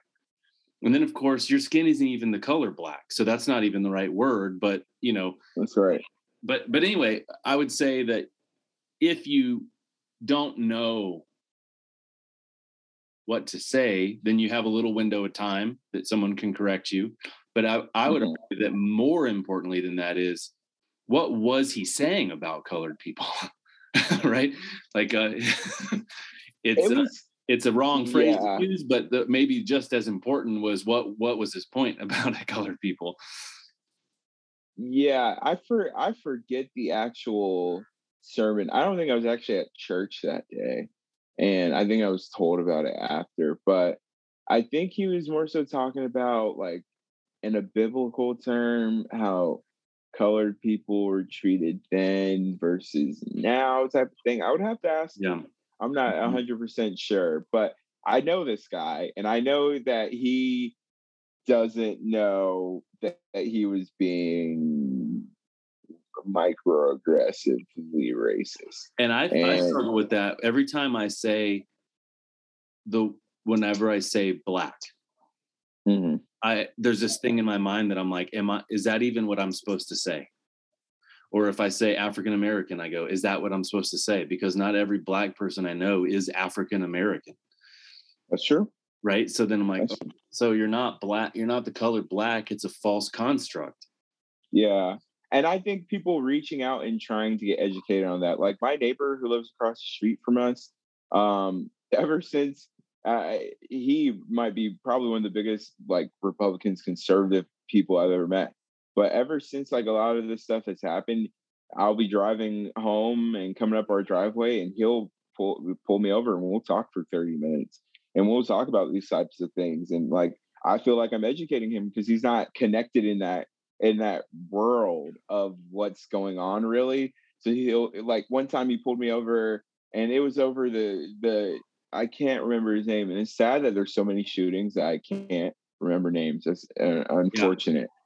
And then of course your skin isn't even the color black so that's not even the right word but you know. That's right. But but anyway i would say that if you don't know what to say then you have a little window of time that someone can correct you but i, I would mm-hmm. argue that more importantly than that is what was he saying about colored people [LAUGHS] right like uh [LAUGHS] it's it was, it's a wrong phrase yeah. to use, but the, maybe just as important was what what was his point [LAUGHS] about colored people. Yeah, I for I forget the actual sermon. I don't think I was actually at church that day, and I think I was told about it after. But I think he was more so talking about like in a biblical term how colored people were treated then versus now type of thing. I would have to ask yeah. I'm not 100% mm-hmm. sure, but I know this guy and I know that he doesn't know that he was being microaggressively racist. And I, and I struggle with that every time I say the whenever I say black. Mm-hmm. I there's this thing in my mind that I'm like, am I is that even what I'm supposed to say? or if I say African American, I go, is that what I'm supposed to say? Because not every black person I know is African American. That's true. Right. So then I'm like, oh, so you're not black, you're not the color black. It's a false construct. Yeah. And I think people reaching out and trying to get educated on that, like my neighbor who lives across the street from us, um, [LAUGHS] ever since uh, he might be probably one of the biggest like Republicans, conservative people I've ever met but ever since like a lot of this stuff has happened, I'll be driving home and coming up our driveway, and he'll pull pull me over, and we'll talk for thirty minutes, and we'll talk about these types of things. And like I feel like I'm educating him because he's not connected in that in that world of what's going on really. So he'll like one time he pulled me over, and it was over the the I can't remember his name, and it's sad that there's so many shootings that I can't remember names. That's uh, unfortunate. Yeah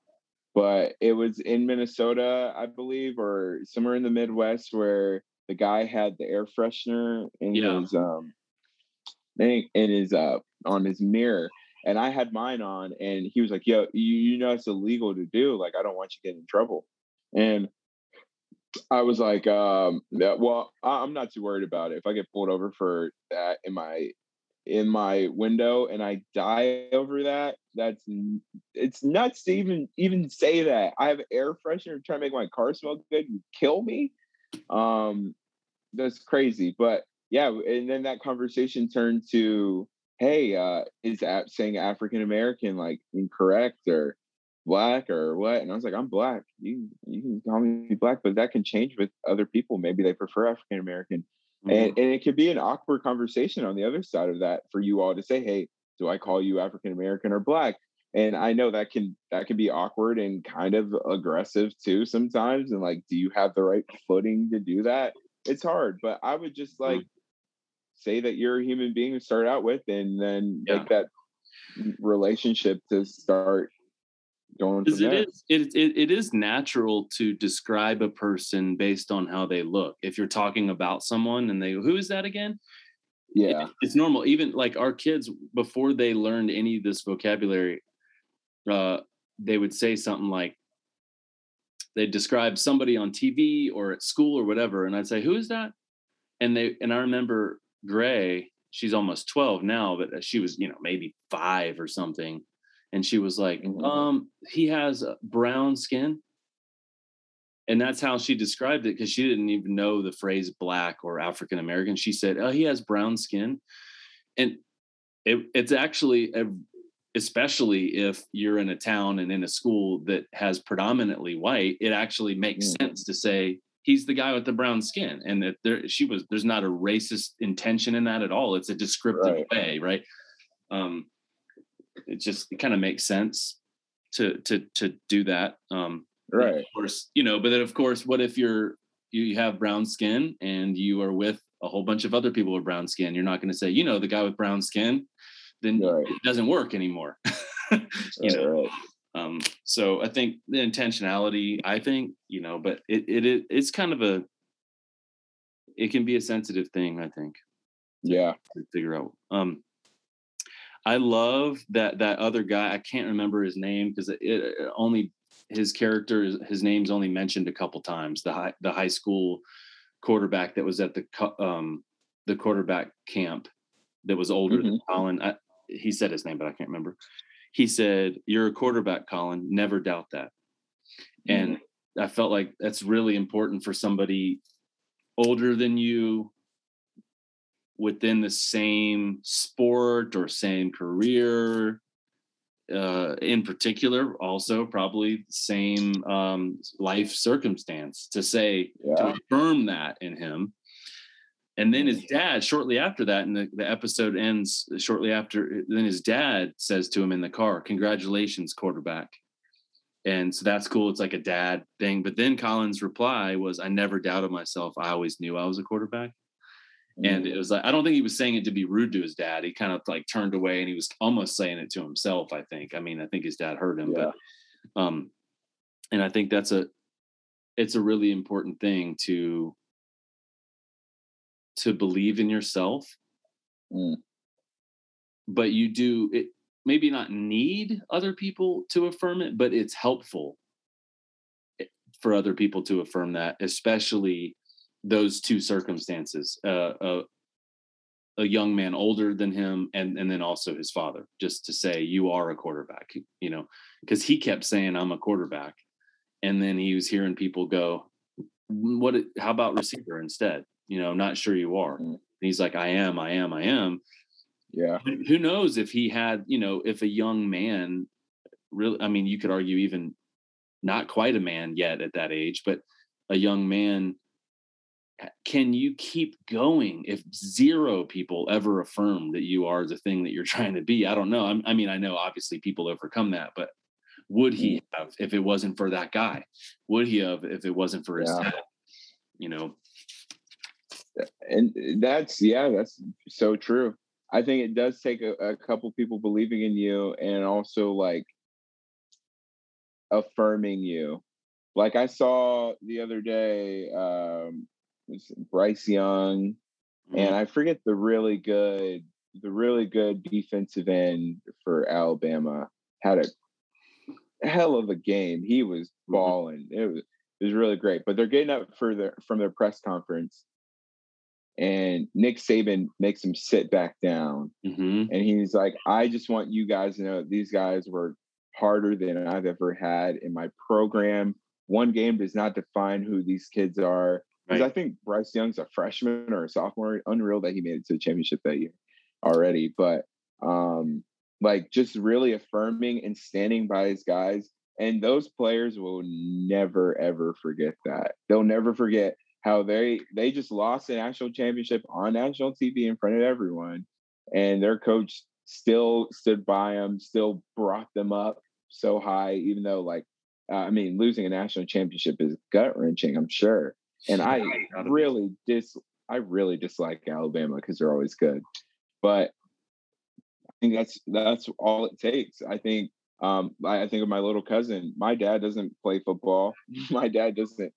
but it was in Minnesota, I believe, or somewhere in the Midwest where the guy had the air freshener in yeah. his um in his uh on his mirror and I had mine on and he was like, yo, you, you know it's illegal to do. Like I don't want you to get in trouble. And I was like, um, yeah, well, I'm not too worried about it. If I get pulled over for that in my in my window and I die over that, that's it's nuts to even even say that. I have air freshener trying to make my car smell good and kill me. Um, that's crazy. But yeah, and then that conversation turned to, hey, uh, is saying African American like incorrect or black or what? And I was like, I'm black. You you can call me black, but that can change with other people. Maybe they prefer African American. Mm-hmm. And, and it could be an awkward conversation on the other side of that for you all to say, hey, do I call you African American or black? And I know that can that can be awkward and kind of aggressive too sometimes. And like, do you have the right footing to do that? It's hard, but I would just like mm-hmm. Say that you're a human being to start out with, and then yeah. like that relationship to start going it is it, it, it is natural to describe a person based on how they look. If you're talking about someone and they who is that again? Yeah. it, it's normal. Even like our kids before they learned any of this vocabulary uh they would say something like they describe somebody on tv or at school or whatever and i'd say who is that? And they and i remember gray she's almost 12 now but she was you know maybe five or something and she was like mm-hmm. um he has brown skin and that's how she described it because she didn't even know the phrase black or african american she said oh he has brown skin and it, it's actually a, especially if you're in a town and in a school that has predominantly white it actually makes mm-hmm. sense to say he's the guy with the brown skin and that there she was there's not a racist intention in that at all it's a descriptive right. way right um it just it kind of makes sense to to to do that um right of course you know but then of course what if you're you have brown skin and you are with a whole bunch of other people with brown skin you're not going to say you know the guy with brown skin then right. it doesn't work anymore [LAUGHS] you know right. Um so i think the intentionality i think you know but it, it it it's kind of a it can be a sensitive thing, I think. Yeah. To figure out. Um I love that that other guy. I can't remember his name because it, it, only his character his name's only mentioned a couple times. The high the high school quarterback that was at the um the quarterback camp that was older mm-hmm. than Colin. I, he said his name, but I can't remember. He said, "You're a quarterback, Colin. Never doubt that." Mm-hmm. And I felt like that's really important for somebody older than you within the same sport or same career uh, in particular also probably same um, life circumstance to say yeah. to affirm that in him and then his dad shortly after that and the, the episode ends shortly after then his dad says to him in the car congratulations quarterback. And so that's cool. It's like a dad thing. But then colin's reply was i never doubted myself. I always knew i was a quarterback. And it was like, I don't think he was saying it to be rude to his dad. He kind of like turned away and he was almost saying it to himself, I think. I mean, I think his dad heard him, yeah. but um and I think that's a it's a really important thing to to believe in yourself. Mm. But you do it maybe not need other people to affirm it, but it's helpful eh, for other people to affirm that, especially those two circumstances uh, a, a young man older than him and and then also his father just to say you are a quarterback you know because he kept saying i'm a quarterback and then he was hearing people go what how about receiver instead you know i'm not sure you are mm. and he's like i am i am i am yeah who knows if he had you know if a young man really i mean you could argue even not quite a man yet at that age but a young man can you keep going if zero people ever affirm that you are the thing that you're [LAUGHS] trying to be? I don't know. I'm, i mean, I know obviously people overcome that, but would he mm. have if it wasn't for that guy? Would he have if it wasn't for his yeah. dad? You know. And that's yeah, that's so true. I think it does take a, a couple people believing in you and also like affirming you. Like I saw the other day, um, Bryce Young, mm-hmm. and I forget the really good, the really good defensive end for Alabama had a hell of a game. He was mm-hmm. balling. Mm-hmm. It was it was really great. But they're getting up for their from their press conference, and Nick Saban makes him sit back down, mm-hmm. and he's like, "I just want you guys to know these guys were harder than I've ever had in my program. One game does not define who these kids are. Because right. I think Bryce Young's a freshman or a sophomore. Unreal that he made it to the championship that year already. But um, like just really affirming and standing by his guys. And those players will never ever forget that. They'll never forget how they they just lost the national championship on national TV in front of everyone, and their coach still stood by them, still brought them up so high, even though like uh, I mean, losing a national championship is gut wrenching, I'm sure and I really dis I really dislike Alabama because they're always good. But I think that's that's all it takes. I think um I, I think of my little cousin. My dad doesn't play football. [LAUGHS] my dad doesn't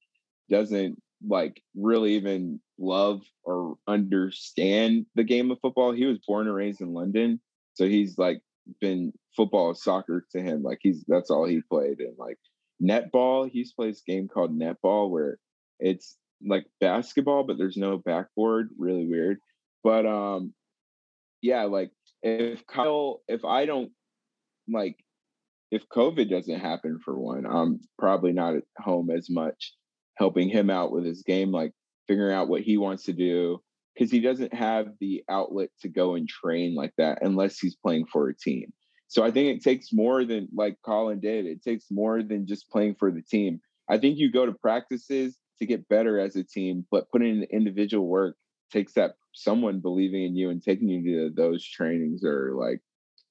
doesn't like really even love or understand the game of football. He was born and raised in London. So he's like been football soccer to him. Like he's that's all he played. And like netball, He's to this game called netball where it's like basketball, but there's no backboard. Really weird. But um, yeah, like if Kyle, if I don't like, if COVID doesn't happen for one, I'm probably not at home as much helping him out with his game, like figuring out what he wants to do because he doesn't have the outlet to go and train like that unless he's playing for a team. So I think it takes more than like Colin did. It takes more than just playing for the team. I think you go to practices to get better as a team, but putting in individual work takes that someone believing in you and taking you to those trainings or like,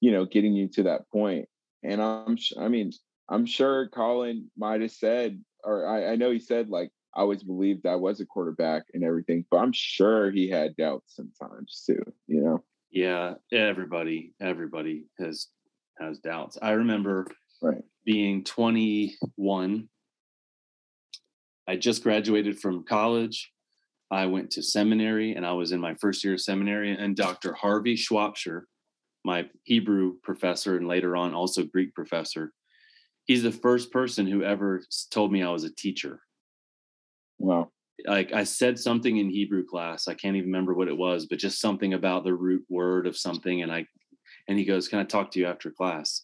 you know, getting you to that point. And I'm, I mean, I'm sure Colin might have said, or I, I know he said like, I always believed I was a quarterback and everything, but I'm sure he had doubts sometimes too, you know? Yeah, everybody, everybody has has doubts. I remember right. being 21 I just graduated from college. I went to seminary and I was in my first year of seminary, and Dr. Harvey Schwabscher, my Hebrew professor and later on also Greek professor, he's the first person who ever told me I was a teacher. Wow. Like I said something in Hebrew class, I can't even remember what it was, but just something about the root word of something. And I, and he goes, Can I talk to you after class?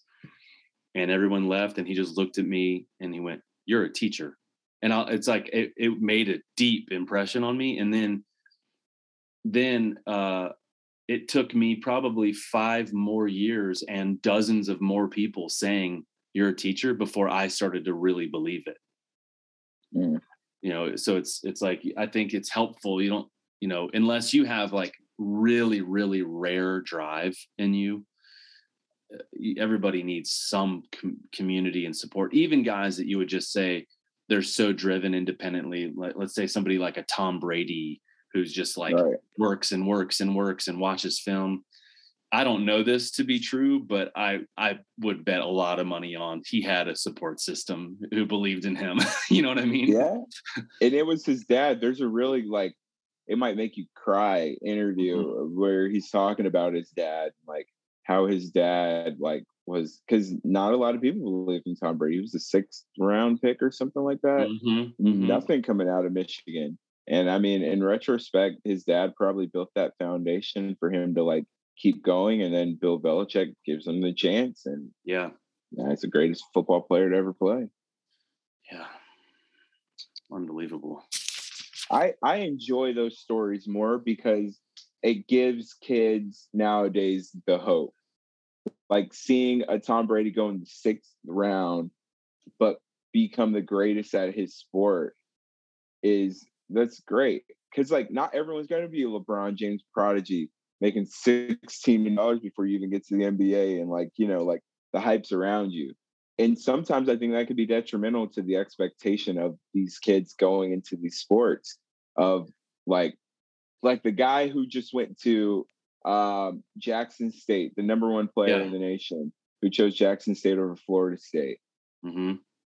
And everyone left and he just looked at me and he went, You're a teacher. And I, it's like, it, it made a deep impression on me. And then, then, uh, it took me probably five more years and dozens of more people saying you're a teacher before I started to really believe it. Mm. You know, so it's it's like I think it's helpful. You don't, you know, unless you have like really really rare drive in you. uh, Everybody needs some com- community and support. Even guys that you would just say they're so driven independently. Like let's say somebody like a Tom Brady who's just like right. works and works and works and watches film. I don't know this to be true, but I I would bet a lot of money on he had a support system who believed in him. [LAUGHS] you know what I mean? Yeah. and it was his dad. There's a really like it might make you cry interview Mm-hmm. where he's talking about his dad, like how his dad like was because not a lot of people believe in Tom Brady. He was a sixth round pick or something like that. Mhm, mhm. Nothing coming out of Michigan. And I mean, in retrospect, his dad probably built that foundation for him to like keep going. And then Bill Belichick gives them the chance. And Yeah, yeah, he's the greatest football player to ever play. yeah. Unbelievable. I I enjoy those stories more because it gives kids nowadays the hope. Like seeing a Tom Brady go in the sixth round, but become the greatest at his sport is that's great. Cause like not everyone's gonna be a LeBron James prodigy making sixteen million dollars before you even get to the NBA and like, you know, like the hype's around you. And sometimes I think that could be detrimental to the expectation of these kids going into these sports of like like the guy who just went to um, Jackson State, the number one player Yeah. in the nation, who chose Jackson State over Florida State. hmm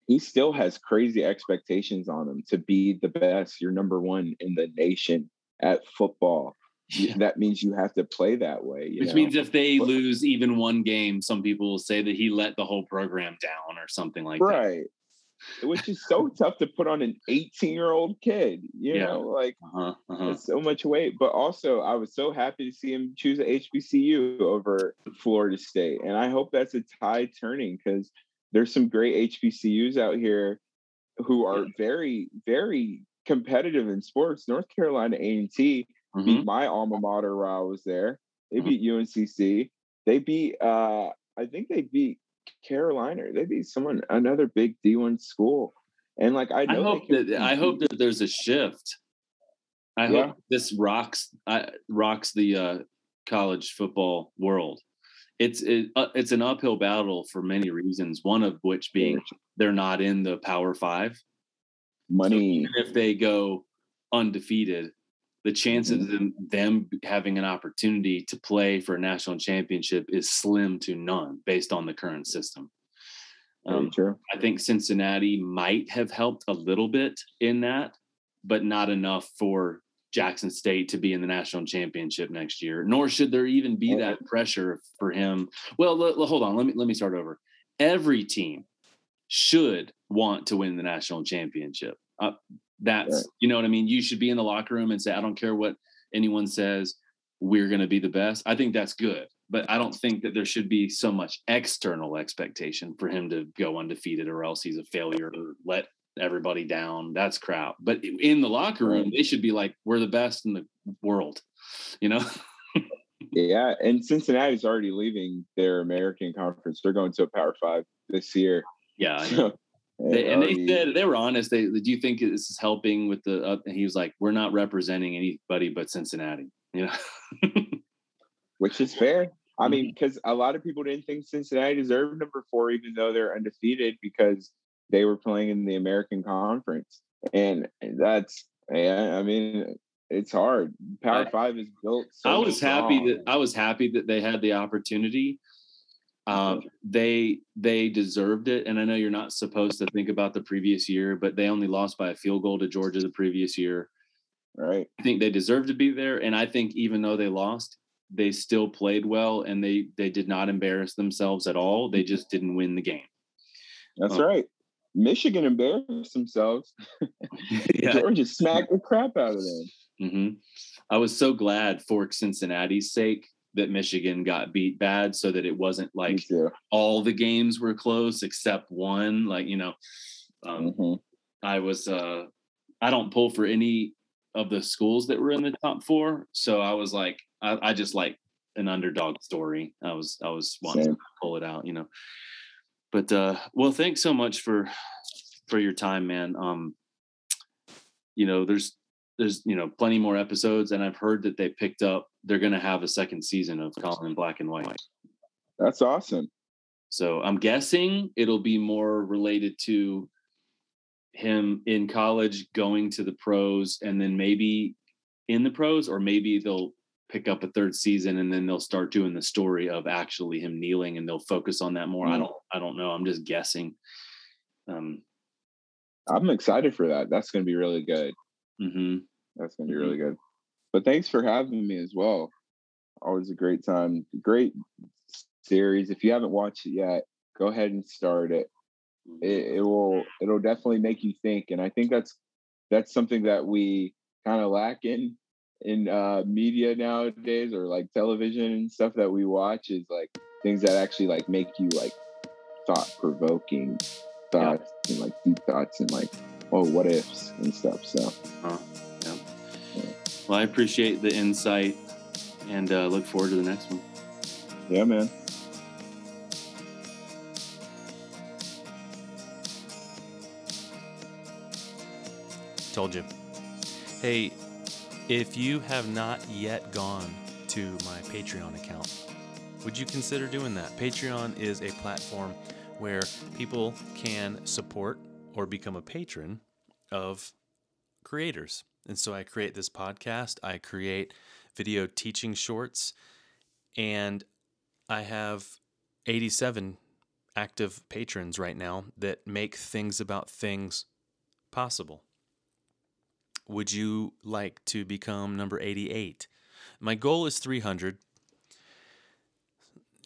He still has crazy expectations on him to be the best. You're number one in the nation at football. You- That means you have to play that way. You Which know? means if they But- lose even one game, some people will say that he let the whole program down or something like that. right. Which is so [LAUGHS] tough to put on an 18 year old kid. You Yeah. know, like Uh-huh, uh-huh. So much weight. But also, I was so happy to see him choose a HBCU over Florida State, and I hope that's a tide turning because there's some great HBCUs out here who are very, very competitive in sports. North Carolina A Mhm. beat my alma mater while I was there. They Mhm. beat UNCC. They beat, uh, I think they beat Carolina. They beat someone, another big D1 school. And like I I hope that I hope that there's a shift. I Yeah. hope this rocks I, rocks the uh, college football world. It's it, uh, it's an uphill battle for many reasons. One of which being they're not in the Power Five. money. Even if they go undefeated, the chances of them, them having an opportunity to play for a national championship is slim to none based on the current system. Um, true. I think Cincinnati might have helped a little bit in that, but not enough for Jackson State to be in the national championship next year. Nor should there even be that pressure for him. Well, l- l- hold on. Let me let me start over. Every team should want to win the national championship. Uh, that's Right. you know what I mean. You should be in the locker room and say, "I don't care what anyone says. We're going to be the best." I think that's good, but I don't think that there should be so much external expectation for him to go undefeated, or else he's a failure or let everybody down. That's crap. But in the locker room, they should be like, "We're the best in the world," you know. Yeah, and Cincinnati's already leaving their American conference. They're going to a Power Five this year. yeah. So They, and they said they were honest. They do you think this is helping with the? Uh, and he was like, "We're not representing anybody but Cincinnati." You know. [LAUGHS] which is fair. I Mm-hmm. mean, because a lot of people didn't think Cincinnati deserved number four, even though they're undefeated, because they were playing in the American Conference, and that's yeah. I mean, it's hard. Power I- Five is built. So I was happy strong. that I was happy that they had the opportunity. Um, they they deserved it, and I know you're not supposed to think about the previous year, but they only lost by a field goal to Georgia the previous year. Right. I think they deserve to be there. And I think even though they lost, they still played well and they they did not embarrass themselves at all. They just didn't win the game. That's Oh. right. Michigan embarrassed themselves. yeah. [LAUGHS] [LAUGHS] Georgia smacked the crap out of them. hmm I was so glad for Cincinnati's sake that Michigan got beat bad so that it wasn't like all the games were close except one. Like, you know, um, Mhm. I was uh I don't pull for any of the schools that were in the top four. So I was like, I, I just like an underdog story. I was I was wanting Same. to pull it out, you know. But uh well thanks so much for for your time, man. Um you know, there's there's you know plenty more episodes and I've heard that they picked up they're gonna have a second season of Colin in Black and White. That's awesome. So I'm guessing it'll be more related to him in college going to the pros and then maybe in the pros, or maybe they'll pick up a third season and then they'll start doing the story of actually him kneeling and they'll focus on that more. I Mm. don't I don't know. I'm just guessing. Um I'm excited for that. That's going to be really good. Mhm. That's to be Mhm. really good. But thanks for having me as well. Always a great time. Great series. If you haven't watched it yet, go ahead and start it. It, it will. It'll definitely make you think, and I think that's that's something that we kind of lack in in uh, media nowadays, or like television and stuff that we watch is like things that actually like make you like thought provoking thoughts and like deep thoughts and like oh what ifs and stuff. So. Uh, yeah. Well, I appreciate the insight and uh, look forward to the next one. Yeah, man. Told you. Hey, if you have not yet gone to my Patreon account, would you consider doing that? Patreon is a platform where people can support or become a patron of creators. And so I create this podcast, I create video teaching shorts, and I have 87 active patrons right now that make things about things possible. Would you like to become number 88? My goal is 300.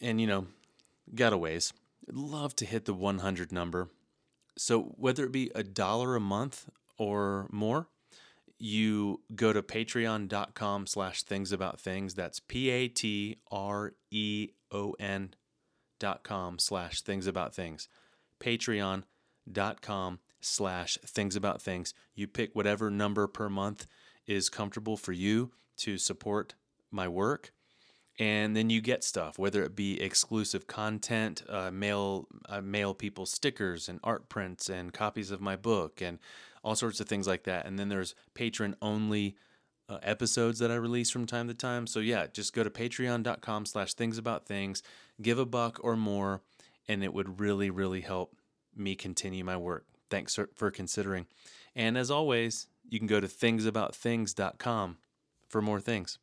And, you know, got a ways. Love to hit the 100 number. So, whether it be a dollar a month or more, you go to patreon.com slash things about things. That's P A T R E O N dot com slash things about things. Patreon.com slash things about things. You pick whatever number per month is comfortable for you to support my work. And then you get stuff, whether it be exclusive content, uh, mail, uh, mail people stickers and art prints and copies of my book and all sorts of things like that. And then there's patron only uh, episodes that I release from time to time. So yeah, just go to patreon.com slash things about things, give a buck or more, and it would really, really help me continue my work. Thanks for considering. And as always, you can go to thingsaboutthings.com for more things.